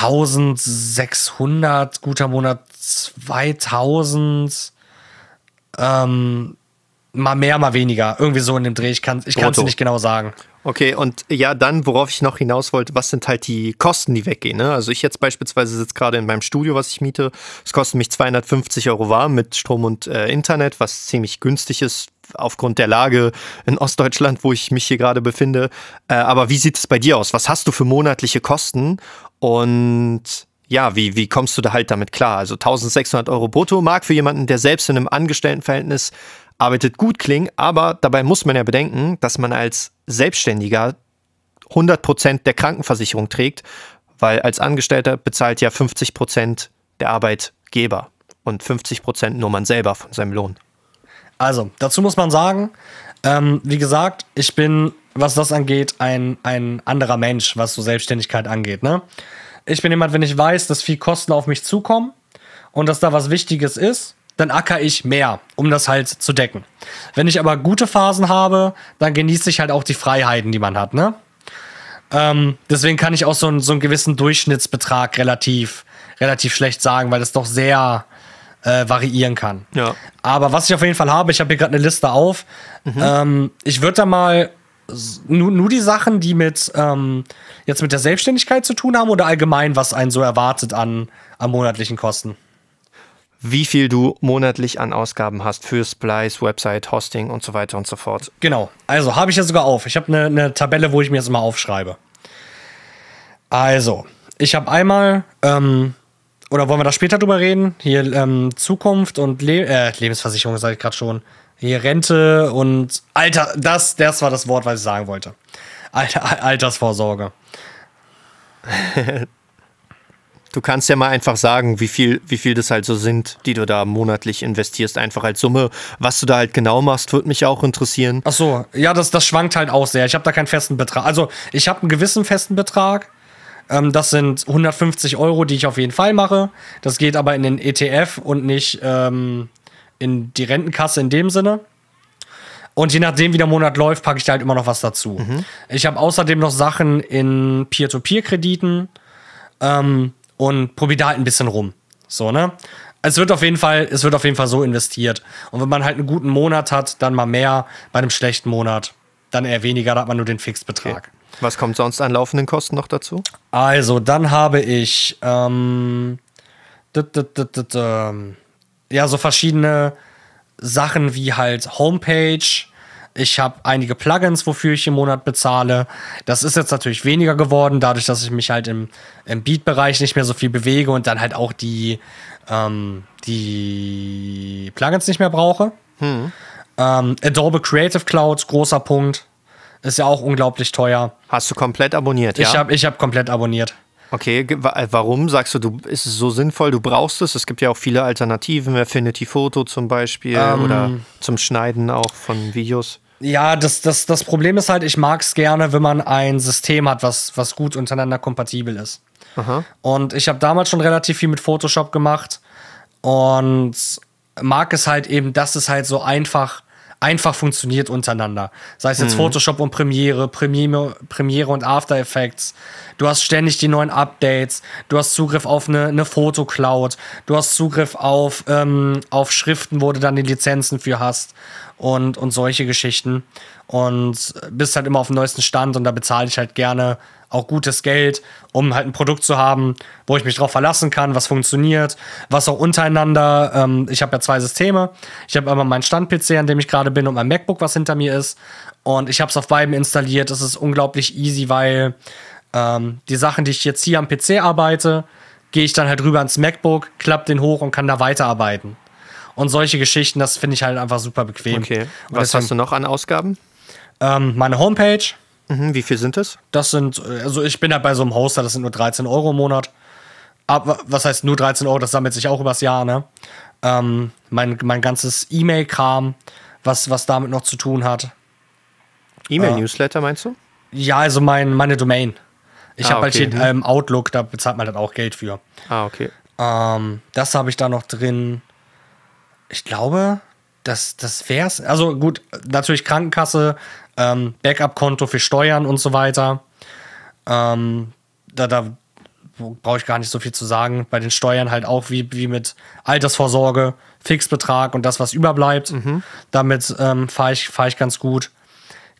1600, guter Monat 2000, ähm, mal mehr, mal weniger. Irgendwie so in dem Dreh. Ich kann es ich nicht genau sagen. Okay, und ja, dann, worauf ich noch hinaus wollte, was sind halt die Kosten, die weggehen? Ne? Also ich jetzt beispielsweise sitze gerade in meinem Studio, was ich miete. Es kostet mich 250 Euro warm mit Strom und äh, Internet, was ziemlich günstig ist aufgrund der Lage in Ostdeutschland, wo ich mich hier gerade befinde. Äh, aber wie sieht es bei dir aus? Was hast du für monatliche Kosten? Und ja, wie, wie kommst du da halt damit klar? Also 1600 Euro brutto mag für jemanden, der selbst in einem Angestelltenverhältnis arbeitet gut klingen, aber dabei muss man ja bedenken, dass man als Selbstständiger 100% der Krankenversicherung trägt, weil als Angestellter bezahlt ja 50% der Arbeitgeber und 50% nur man selber von seinem Lohn. Also, dazu muss man sagen, ähm, wie gesagt, ich bin, was das angeht, ein, ein anderer Mensch, was so Selbstständigkeit angeht. Ne? Ich bin jemand, wenn ich weiß, dass viel Kosten auf mich zukommen und dass da was Wichtiges ist, dann acker ich mehr, um das halt zu decken. Wenn ich aber gute Phasen habe, dann genieße ich halt auch die Freiheiten, die man hat, ne? Ähm, deswegen kann ich auch so, einen, so einen gewissen Durchschnittsbetrag relativ, relativ schlecht sagen, weil das doch sehr äh, variieren kann. Ja. Aber was ich auf jeden Fall habe, ich habe hier gerade eine Liste auf. Ähm, ich würde da mal nur, nur die Sachen, die mit ähm, jetzt mit der Selbstständigkeit zu tun haben oder allgemein, was einen so erwartet an, an monatlichen Kosten. Wie viel du monatlich an Ausgaben hast für Splice, Website, Hosting und so weiter und so fort. Genau. Also habe ich ja sogar auf. Ich habe eine, eine Tabelle, wo ich mir jetzt mal aufschreibe. Also, ich habe einmal, ähm, oder wollen wir da später drüber reden? Hier ähm, Zukunft und Le äh, Lebensversicherung, sage ich gerade schon. Hier Rente und Alter, das, das war das Wort, was ich sagen wollte. Alter, Altersvorsorge. Du kannst ja mal einfach sagen, wie viel, wie viel das halt so sind, die du da monatlich investierst, einfach als Summe. Was du da halt genau machst, würde mich auch interessieren. Ach so, ja, das, das schwankt halt auch sehr. Ich habe da keinen festen Betrag. Also, ich habe einen gewissen festen Betrag. Ähm, das sind 150 Euro, die ich auf jeden Fall mache. Das geht aber in den ETF und nicht ähm, in die Rentenkasse in dem Sinne. Und je nachdem, wie der Monat läuft, packe ich da halt immer noch was dazu. Ich habe außerdem noch Sachen in Peer-to-Peer-Krediten ähm, und probiere da halt ein bisschen rum. So, ne? Es wird auf jeden Fall, es wird auf jeden Fall so investiert. Und wenn man halt einen guten Monat hat, dann mal mehr. Bei einem schlechten Monat dann eher weniger, da hat man nur den Fixbetrag. Was kommt sonst an laufenden Kosten noch dazu? Also, dann habe ich ähm, ähm, ja so verschiedene Sachen wie halt Homepage. Ich habe einige Plugins, wofür ich im Monat bezahle. Das ist jetzt natürlich weniger geworden, dadurch, dass ich mich halt im, im Beat-Bereich nicht mehr so viel bewege und dann halt auch die, ähm, die Plugins nicht mehr brauche. Ähm, Adobe Creative Cloud, großer Punkt. Ist ja auch unglaublich teuer. Hast du komplett abonniert, ja? Ich habe ich hab komplett abonniert. Okay, äh, warum sagst du, du, ist es so sinnvoll, du brauchst es? Es gibt ja auch viele Alternativen, Affinity Photo zum Beispiel Ähm. oder zum Schneiden auch von Videos. Ja, das, das, das Problem ist halt, ich mag es gerne, wenn man ein System hat, was, was gut untereinander kompatibel ist. Und ich habe damals schon relativ viel mit Photoshop gemacht und mag es halt eben, dass es halt so einfach, einfach funktioniert untereinander. Sei es jetzt Photoshop und Premiere, Premiere, Premiere und After Effects. Du hast ständig die neuen Updates. Du hast Zugriff auf eine, eine Fotocloud. Du hast Zugriff auf, ähm, auf Schriften, wo du dann die Lizenzen für hast und, und solche Geschichten. Und bist halt immer auf dem neuesten Stand und da bezahle ich halt gerne auch gutes Geld, um halt ein Produkt zu haben, wo ich mich drauf verlassen kann, was funktioniert, was auch untereinander. Ähm, ich habe ja zwei Systeme. Ich habe einmal meinen Stand-PC, an dem ich gerade bin, und mein MacBook, was hinter mir ist. Und ich habe es auf beiden installiert. Es ist unglaublich easy, weil ähm, die Sachen, die ich jetzt hier am PC arbeite, gehe ich dann halt rüber ans MacBook, klapp den hoch und kann da weiterarbeiten. Und solche Geschichten, das finde ich halt einfach super bequem. Okay. Was hast du noch an Ausgaben? Ähm, meine Homepage, Mhm, wie viel sind es? das sind, äh, also ich bin halt bei so einem Hoster, das sind nur 13 Euro im Monat. Aber was heißt nur 13 Euro, das sammelt sich auch übers Jahr, ne? Ähm, mein, mein ganzes E-Mail-Kram, was, was damit noch zu tun hat. E-Mail-Newsletter meinst du? Ja, also mein, meine Domain. Ich Ah, habe halt okay. hier ähm, Outlook, da bezahlt man halt auch Geld für. Ah, okay. Ähm, das habe ich da noch drin. Ich glaube, das, das wär's. Also gut, natürlich Krankenkasse, ähm, Backup-Konto für Steuern und so weiter. Ähm, da da brauche ich gar nicht so viel zu sagen. Bei den Steuern halt auch wie, wie mit Altersvorsorge, Fixbetrag und das, was überbleibt. Damit ähm, fahre ich, fahr ich ganz gut.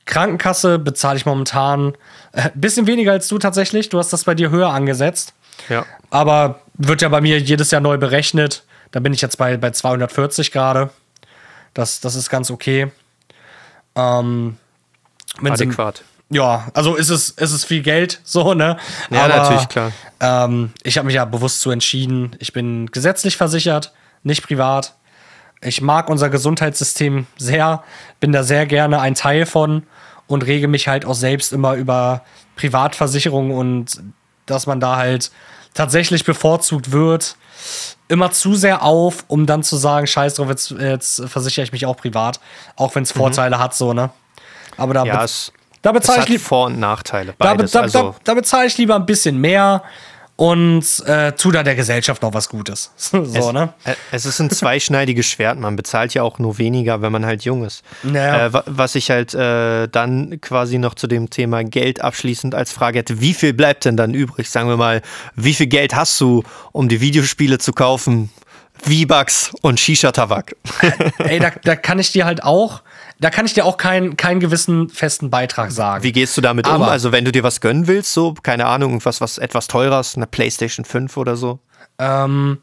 Krankenkasse bezahle ich momentan ein bisschen weniger als du tatsächlich. Du hast das bei dir höher angesetzt. Ja. Aber wird ja bei mir jedes Jahr neu berechnet. Da bin ich jetzt bei, bei 240 gerade. Das, das ist ganz okay. Ähm, wenn sie- Adäquat. ja, also ist es, ist es viel Geld, so, ne? Ja, natürlich, klar. Ähm, ich habe mich ja bewusst zu entschieden. Ich bin gesetzlich versichert, nicht privat. Ich mag unser Gesundheitssystem sehr, bin da sehr gerne ein Teil von und rege mich halt auch selbst immer über Privatversicherungen und dass man da halt tatsächlich bevorzugt wird, immer zu sehr auf, um dann zu sagen, scheiß drauf, jetzt, jetzt versichere ich mich auch privat, auch wenn es Vorteile hat, so, ne? Aber da. Ja, es, da bezahle ich Vor- und Nachteile. da, Beides. da, also, da, da bezahle ich lieber ein bisschen mehr und äh, tu da der Gesellschaft noch was Gutes. so, es, ne? Äh, es ist ein zweischneidiges Schwert. Man bezahlt ja auch nur weniger, wenn man halt jung ist. Naja. Äh, was ich halt äh, dann quasi noch zu dem Thema Geld abschließend als Frage hätte, wie viel bleibt denn dann übrig? Sagen wir mal, wie viel Geld hast du, um die Videospiele zu kaufen? V-Bucks und Shisha-Tabak. Ey, da, da kann ich dir halt auch, da kann ich dir auch keinen keinen gewissen festen Beitrag sagen. Wie gehst du damit Aber- um? Also, wenn du dir was gönnen willst, so, keine Ahnung, irgendwas, was etwas teureres, eine PlayStation 5 oder so. Ähm,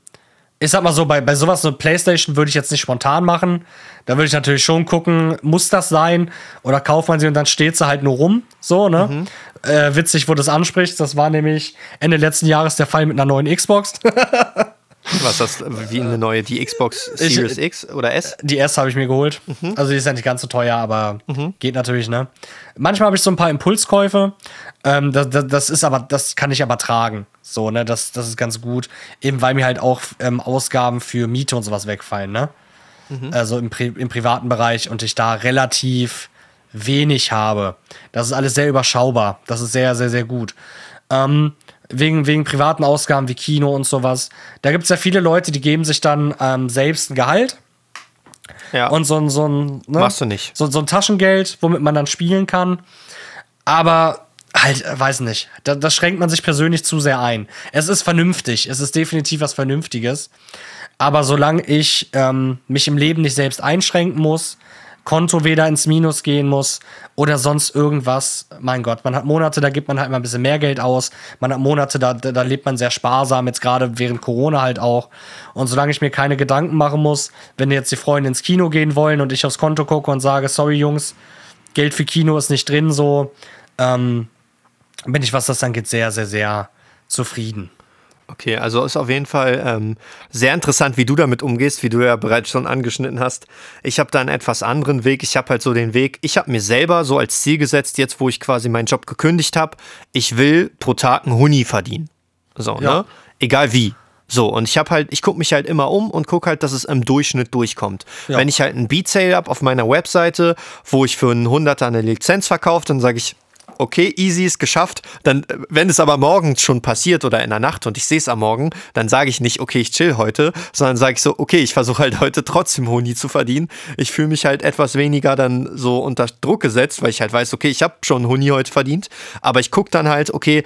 ich sag mal so, bei, bei sowas, eine Playstation würde ich jetzt nicht spontan machen. Da würde ich natürlich schon gucken, muss das sein? Oder kauft man sie und dann steht sie halt nur rum. So, ne? Äh, witzig, wo du das ansprichst. Das war nämlich Ende letzten Jahres der Fall mit einer neuen Xbox. Was das, wie eine neue, die Xbox Ich- Series X oder S? Die erste habe ich mir geholt. Also die ist ja nicht ganz so teuer, aber geht natürlich, ne? Manchmal habe ich so ein paar Impulskäufe. Ähm, das, das, das ist aber, das kann ich aber tragen. So, ne? Das, das ist ganz gut. Eben weil mir halt auch ähm, Ausgaben für Miete und sowas wegfallen, ne? Also im, Pri im privaten Bereich und ich da relativ wenig habe. Das ist alles sehr überschaubar. Das ist sehr, sehr, sehr gut. Ähm, wegen, wegen privaten Ausgaben wie Kino und sowas. Da gibt es ja viele Leute, die geben sich dann ähm, selbst ein Gehalt Ja. und so ein, so ein, ne? Machst du nicht. So, so ein Taschengeld, womit man dann spielen kann. Aber halt, äh, weiß nicht. Da, das schränkt man sich persönlich zu sehr ein. Es ist vernünftig. Es ist definitiv was Vernünftiges. Aber solange ich ähm, mich im Leben nicht selbst einschränken muss, Konto weder ins Minus gehen muss oder sonst irgendwas, mein Gott, man hat Monate, da gibt man halt mal ein bisschen mehr Geld aus. Man hat Monate, da, da, lebt man sehr sparsam, jetzt gerade während Corona halt auch. Und solange ich mir keine Gedanken machen muss, wenn jetzt die Freunde ins Kino gehen wollen und ich aufs Konto gucke und sage, sorry Jungs, Geld für Kino ist nicht drin, so, ähm, bin ich, was das angeht, sehr, sehr, sehr zufrieden. Okay, also ist auf jeden Fall ähm, sehr interessant, wie du damit umgehst, wie du ja bereits schon angeschnitten hast. Ich habe da einen etwas anderen Weg. Ich habe halt so den Weg, ich habe mir selber so als Ziel gesetzt, jetzt wo ich quasi meinen Job gekündigt habe, ich will pro Tag einen Huni verdienen. So, Ja. ne? Egal wie. So, und ich habe halt, ich gucke mich halt immer um und gucke halt, dass es im Durchschnitt durchkommt. Ja. Wenn ich halt einen Beat Sale habe auf meiner Webseite, wo ich für einen Hunderter eine Lizenz verkaufe, dann sage ich, okay, easy ist geschafft. Dann, wenn es aber morgens schon passiert oder in der Nacht und ich sehe es am Morgen, dann sage ich nicht, okay, ich chill heute, sondern sage ich so, okay, ich versuche halt heute trotzdem Honi zu verdienen. Ich fühle mich halt etwas weniger dann so unter Druck gesetzt, weil ich halt weiß, okay, ich habe schon Honi heute verdient, aber ich gucke dann halt, okay,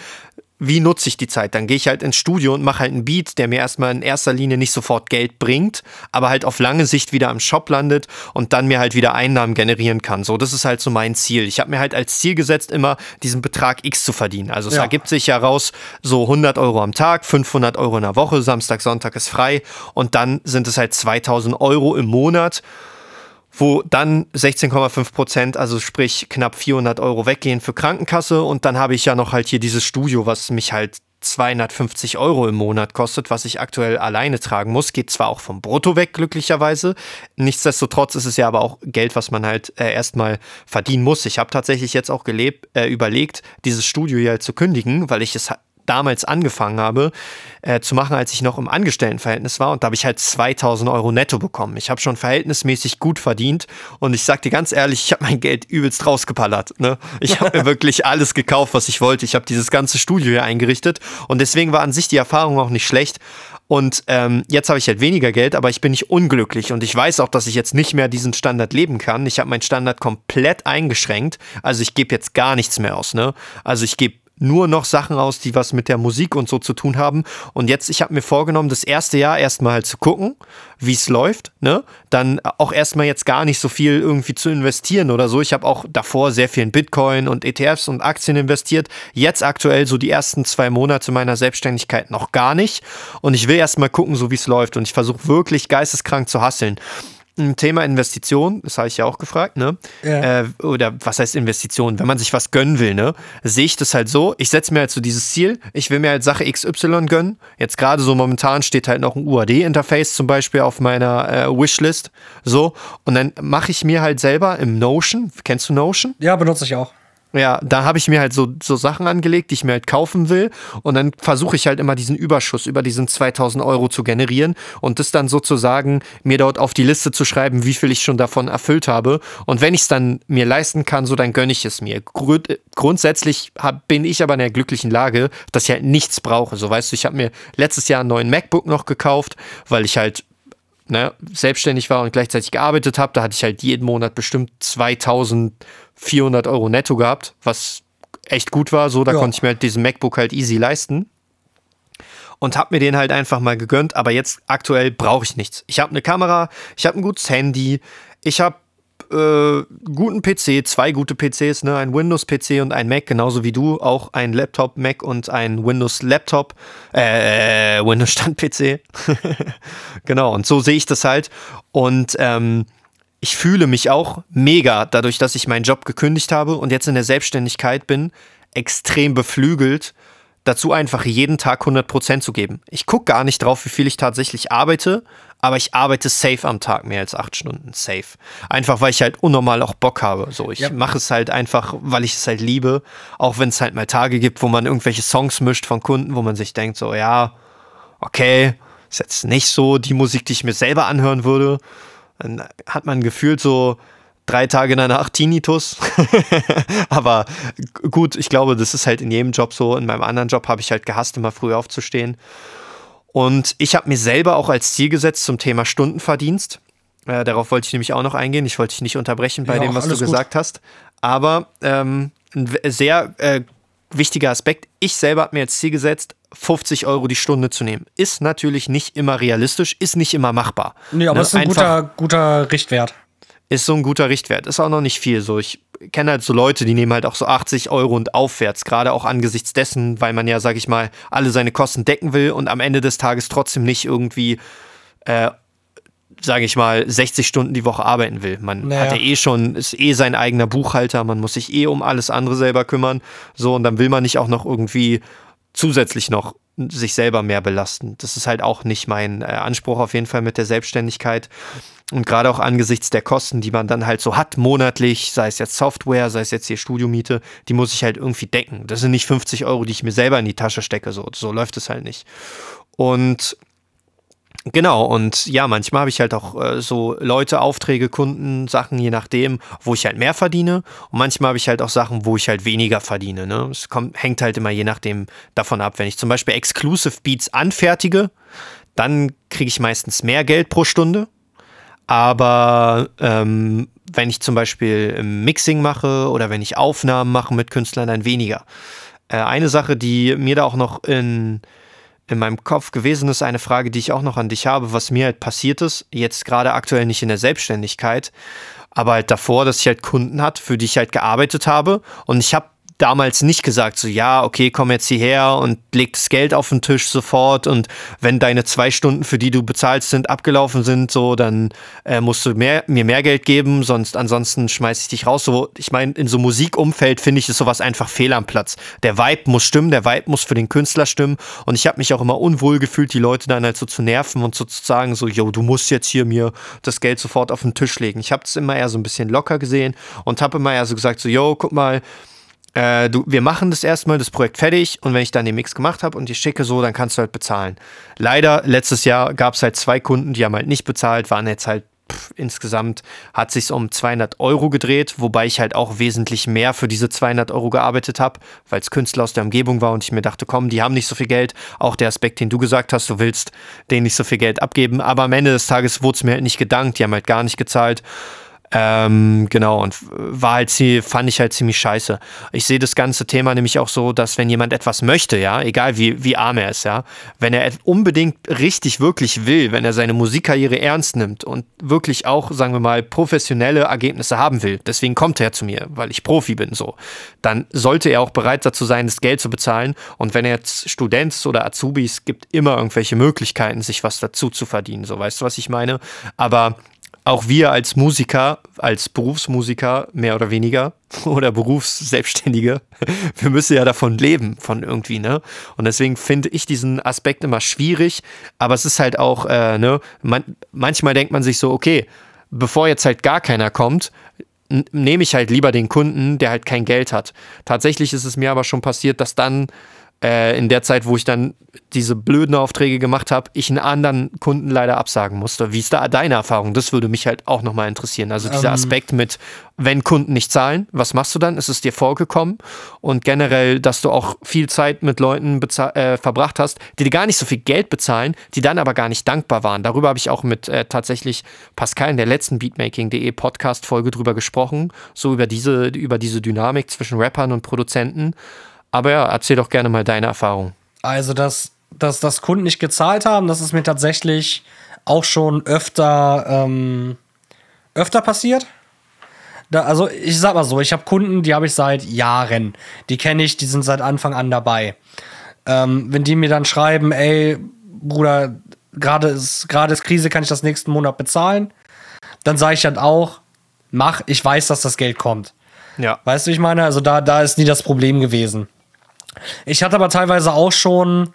wie nutze ich die Zeit? Dann gehe ich halt ins Studio und mache halt einen Beat, der mir erstmal in erster Linie nicht sofort Geld bringt, aber halt auf lange Sicht wieder im Shop landet und dann mir halt wieder Einnahmen generieren kann. So, das ist halt so mein Ziel. Ich habe mir halt als Ziel gesetzt, immer diesen Betrag X zu verdienen. Also es Ja. ergibt sich ja raus, so 100 Euro am Tag, 500 Euro in der Woche, Samstag, Sonntag ist frei und dann sind es halt 2000 Euro im Monat wo dann 16,5 Prozent, also sprich knapp 400 Euro weggehen für Krankenkasse und dann habe ich ja noch halt hier dieses Studio, was mich halt 250 Euro im Monat kostet, was ich aktuell alleine tragen muss. Geht zwar auch vom Brutto weg, glücklicherweise. Nichtsdestotrotz ist es ja aber auch Geld, was man halt äh, erstmal verdienen muss. Ich habe tatsächlich jetzt auch gelebt, äh, überlegt, dieses Studio hier halt zu kündigen, weil ich es damals angefangen habe äh, zu machen, als ich noch im Angestelltenverhältnis war. Und da habe ich halt 2000 Euro netto bekommen. Ich habe schon verhältnismäßig gut verdient. Und ich sag dir ganz ehrlich, ich habe mein Geld übelst rausgeballert. Ne? Ich habe mir wirklich alles gekauft, was ich wollte. Ich habe dieses ganze Studio hier eingerichtet. Und deswegen war an sich die Erfahrung auch nicht schlecht. Und ähm, jetzt habe ich halt weniger Geld, aber ich bin nicht unglücklich. Und ich weiß auch, dass ich jetzt nicht mehr diesen Standard leben kann. Ich habe meinen Standard komplett eingeschränkt. Also ich gebe jetzt gar nichts mehr aus. Ne? Also ich gebe nur noch Sachen aus, die was mit der Musik und so zu tun haben. Und jetzt, ich habe mir vorgenommen, das erste Jahr erstmal halt zu gucken, wie es läuft. Ne? Dann auch erstmal jetzt gar nicht so viel irgendwie zu investieren oder so. Ich habe auch davor sehr viel in Bitcoin und ETFs und Aktien investiert. Jetzt aktuell so die ersten zwei Monate meiner Selbstständigkeit noch gar nicht. Und ich will erstmal gucken, so wie es läuft. Und ich versuche wirklich geisteskrank zu hasseln. Ein Thema Investition, das habe ich ja auch gefragt, ne? Ja. Äh, oder was heißt Investition? Wenn man sich was gönnen will, ne? Sehe ich das halt so, ich setze mir halt so dieses Ziel, ich will mir halt Sache XY gönnen. Jetzt gerade so momentan steht halt noch ein UAD-Interface zum Beispiel auf meiner äh, Wishlist. So. Und dann mache ich mir halt selber im Notion, kennst du Notion? Ja, benutze ich auch. Ja, da habe ich mir halt so, so Sachen angelegt, die ich mir halt kaufen will. Und dann versuche ich halt immer diesen Überschuss über diesen 2000 Euro zu generieren und das dann sozusagen mir dort auf die Liste zu schreiben, wie viel ich schon davon erfüllt habe. Und wenn ich es dann mir leisten kann, so dann gönne ich es mir. Grund, grundsätzlich hab, bin ich aber in der glücklichen Lage, dass ich halt nichts brauche. So weißt du, ich habe mir letztes Jahr einen neuen MacBook noch gekauft, weil ich halt ne, selbstständig war und gleichzeitig gearbeitet habe. Da hatte ich halt jeden Monat bestimmt 2000 400 Euro netto gehabt, was echt gut war. So, da ja. konnte ich mir halt diesen MacBook halt easy leisten. Und habe mir den halt einfach mal gegönnt. Aber jetzt aktuell brauche ich nichts. Ich habe eine Kamera, ich habe ein gutes Handy, ich habe äh, guten PC, zwei gute PCs, ne? ein Windows-PC und ein Mac, genauso wie du, auch ein Laptop, Mac und ein Windows-Laptop, äh, Windows-Stand-PC. genau, und so sehe ich das halt. Und ähm, ich fühle mich auch mega dadurch, dass ich meinen Job gekündigt habe und jetzt in der Selbstständigkeit bin, extrem beflügelt, dazu einfach jeden Tag 100% zu geben. Ich gucke gar nicht drauf, wie viel ich tatsächlich arbeite, aber ich arbeite safe am Tag mehr als acht Stunden. Safe. Einfach, weil ich halt unnormal auch Bock habe. So, ich ja. mache es halt einfach, weil ich es halt liebe. Auch wenn es halt mal Tage gibt, wo man irgendwelche Songs mischt von Kunden, wo man sich denkt, so, ja, okay, ist jetzt nicht so die Musik, die ich mir selber anhören würde. Dann hat man gefühlt so drei Tage in der Nacht Tinnitus. Aber gut, ich glaube, das ist halt in jedem Job so. In meinem anderen Job habe ich halt gehasst, immer früh aufzustehen. Und ich habe mir selber auch als Ziel gesetzt zum Thema Stundenverdienst. Äh, darauf wollte ich nämlich auch noch eingehen. Ich wollte dich nicht unterbrechen bei ja, dem, was du gesagt gut. hast. Aber ähm, ein sehr äh, wichtiger Aspekt. Ich selber habe mir als Ziel gesetzt, 50 Euro die Stunde zu nehmen. Ist natürlich nicht immer realistisch, ist nicht immer machbar. Nee, aber ne? ist ein guter, guter Richtwert. Ist so ein guter Richtwert. Ist auch noch nicht viel. So, ich kenne halt so Leute, die nehmen halt auch so 80 Euro und aufwärts, gerade auch angesichts dessen, weil man ja, sag ich mal, alle seine Kosten decken will und am Ende des Tages trotzdem nicht irgendwie äh, sage ich mal, 60 Stunden die Woche arbeiten will. Man naja. hat ja eh schon, ist eh sein eigener Buchhalter, man muss sich eh um alles andere selber kümmern. So, und dann will man nicht auch noch irgendwie zusätzlich noch sich selber mehr belasten. Das ist halt auch nicht mein äh, Anspruch auf jeden Fall mit der Selbstständigkeit. Und gerade auch angesichts der Kosten, die man dann halt so hat monatlich, sei es jetzt Software, sei es jetzt hier Studiomiete, die muss ich halt irgendwie decken. Das sind nicht 50 Euro, die ich mir selber in die Tasche stecke. So, so läuft es halt nicht. Und Genau, und ja, manchmal habe ich halt auch äh, so Leute, Aufträge, Kunden, Sachen, je nachdem, wo ich halt mehr verdiene. Und manchmal habe ich halt auch Sachen, wo ich halt weniger verdiene. Ne? Es kommt, hängt halt immer je nachdem davon ab. Wenn ich zum Beispiel Exclusive Beats anfertige, dann kriege ich meistens mehr Geld pro Stunde. Aber ähm, wenn ich zum Beispiel Mixing mache oder wenn ich Aufnahmen mache mit Künstlern, dann weniger. Äh, eine Sache, die mir da auch noch in in meinem Kopf gewesen ist, eine Frage, die ich auch noch an dich habe, was mir halt passiert ist, jetzt gerade aktuell nicht in der Selbstständigkeit, aber halt davor, dass ich halt Kunden hatte, für die ich halt gearbeitet habe. Und ich habe damals nicht gesagt, so ja, okay, komm jetzt hierher und leg das Geld auf den Tisch sofort und wenn deine zwei Stunden, für die du bezahlst sind, abgelaufen sind, so, dann äh, musst du mehr, mir mehr Geld geben, sonst ansonsten schmeiß ich dich raus. So, ich meine, in so Musikumfeld finde ich, ist sowas einfach fehl am Platz. Der Vibe muss stimmen, der Vibe muss für den Künstler stimmen und ich habe mich auch immer unwohl gefühlt, die Leute dann halt so zu nerven und so zu sagen, so, yo, du musst jetzt hier mir das Geld sofort auf den Tisch legen. Ich habe es immer eher so ein bisschen locker gesehen und habe immer eher so gesagt, so, yo, guck mal, äh, du, wir machen das erstmal, das Projekt fertig und wenn ich dann den Mix gemacht habe und die schicke so, dann kannst du halt bezahlen. Leider, letztes Jahr gab es halt zwei Kunden, die haben halt nicht bezahlt, waren jetzt halt pff, insgesamt hat sich um 200 Euro gedreht, wobei ich halt auch wesentlich mehr für diese 200 Euro gearbeitet habe, weil es Künstler aus der Umgebung war und ich mir dachte, komm, die haben nicht so viel Geld. Auch der Aspekt, den du gesagt hast, du willst denen nicht so viel Geld abgeben, aber am Ende des Tages wurde es mir halt nicht gedankt, die haben halt gar nicht gezahlt. Ähm, genau, und war halt, fand ich halt ziemlich scheiße. Ich sehe das ganze Thema nämlich auch so, dass wenn jemand etwas möchte, ja, egal wie, wie arm er ist, ja, wenn er unbedingt richtig, wirklich will, wenn er seine Musikkarriere ernst nimmt und wirklich auch, sagen wir mal, professionelle Ergebnisse haben will, deswegen kommt er zu mir, weil ich Profi bin, so, dann sollte er auch bereit dazu sein, das Geld zu bezahlen. Und wenn er jetzt Student oder Azubis, gibt immer irgendwelche Möglichkeiten, sich was dazu zu verdienen, so, weißt du, was ich meine? Aber auch wir als Musiker, als Berufsmusiker mehr oder weniger oder Berufsselbstständige, wir müssen ja davon leben, von irgendwie, ne? Und deswegen finde ich diesen Aspekt immer schwierig, aber es ist halt auch, äh, ne, man, manchmal denkt man sich so, okay, bevor jetzt halt gar keiner kommt, nehme ich halt lieber den Kunden, der halt kein Geld hat. Tatsächlich ist es mir aber schon passiert, dass dann äh, in der Zeit, wo ich dann diese blöden Aufträge gemacht habe, ich einen anderen Kunden leider absagen musste. Wie ist da deine Erfahrung? Das würde mich halt auch nochmal interessieren. Also dieser ähm. Aspekt mit, wenn Kunden nicht zahlen, was machst du dann? Ist es dir vorgekommen? Und generell, dass du auch viel Zeit mit Leuten äh, verbracht hast, die dir gar nicht so viel Geld bezahlen, die dann aber gar nicht dankbar waren. Darüber habe ich auch mit äh, tatsächlich Pascal in der letzten Beatmaking.de Podcast-Folge drüber gesprochen, so über diese, über diese Dynamik zwischen Rappern und Produzenten. Aber ja, erzähl doch gerne mal deine Erfahrung. Also, dass, dass, dass Kunden nicht gezahlt haben, das ist mir tatsächlich auch schon öfter, ähm, öfter passiert. Da, also, ich sag mal so, ich habe Kunden, die habe ich seit Jahren. Die kenne ich, die sind seit Anfang an dabei. Ähm, wenn die mir dann schreiben, ey, Bruder, gerade ist, ist Krise, kann ich das nächsten Monat bezahlen? Dann sage ich dann auch, mach, ich weiß, dass das Geld kommt. Ja. Weißt du, ich meine? Also da, da ist nie das Problem gewesen. Ich hatte aber teilweise auch schon,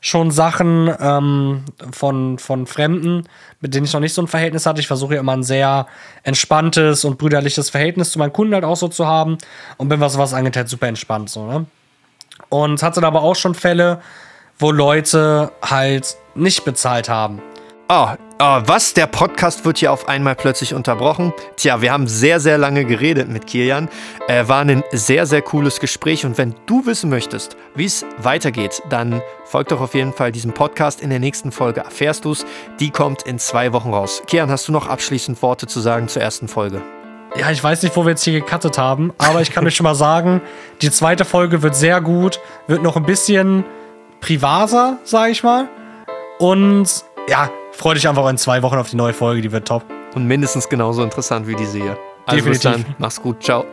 schon Sachen ähm, von, von Fremden, mit denen ich noch nicht so ein Verhältnis hatte. Ich versuche ja immer ein sehr entspanntes und brüderliches Verhältnis zu meinen Kunden halt auch so zu haben und bin, was was angeht, halt super entspannt so, ne? Und hatte da aber auch schon Fälle, wo Leute halt nicht bezahlt haben. Oh, oh, was? Der Podcast wird hier auf einmal plötzlich unterbrochen. Tja, wir haben sehr, sehr lange geredet mit Kilian. Äh, war ein sehr, sehr cooles Gespräch. Und wenn du wissen möchtest, wie es weitergeht, dann folg doch auf jeden Fall diesem Podcast. In der nächsten Folge erfährst du es. Die kommt in zwei Wochen raus. Kilian, hast du noch abschließend Worte zu sagen zur ersten Folge? Ja, ich weiß nicht, wo wir jetzt hier gecuttet haben, aber ich kann euch schon mal sagen, die zweite Folge wird sehr gut, wird noch ein bisschen privater, sag ich mal. Und ja, Freue dich einfach in zwei Wochen auf die neue Folge, die wird top. Und mindestens genauso interessant wie diese hier. Also Definitiv. Bis dann. Mach's gut. Ciao.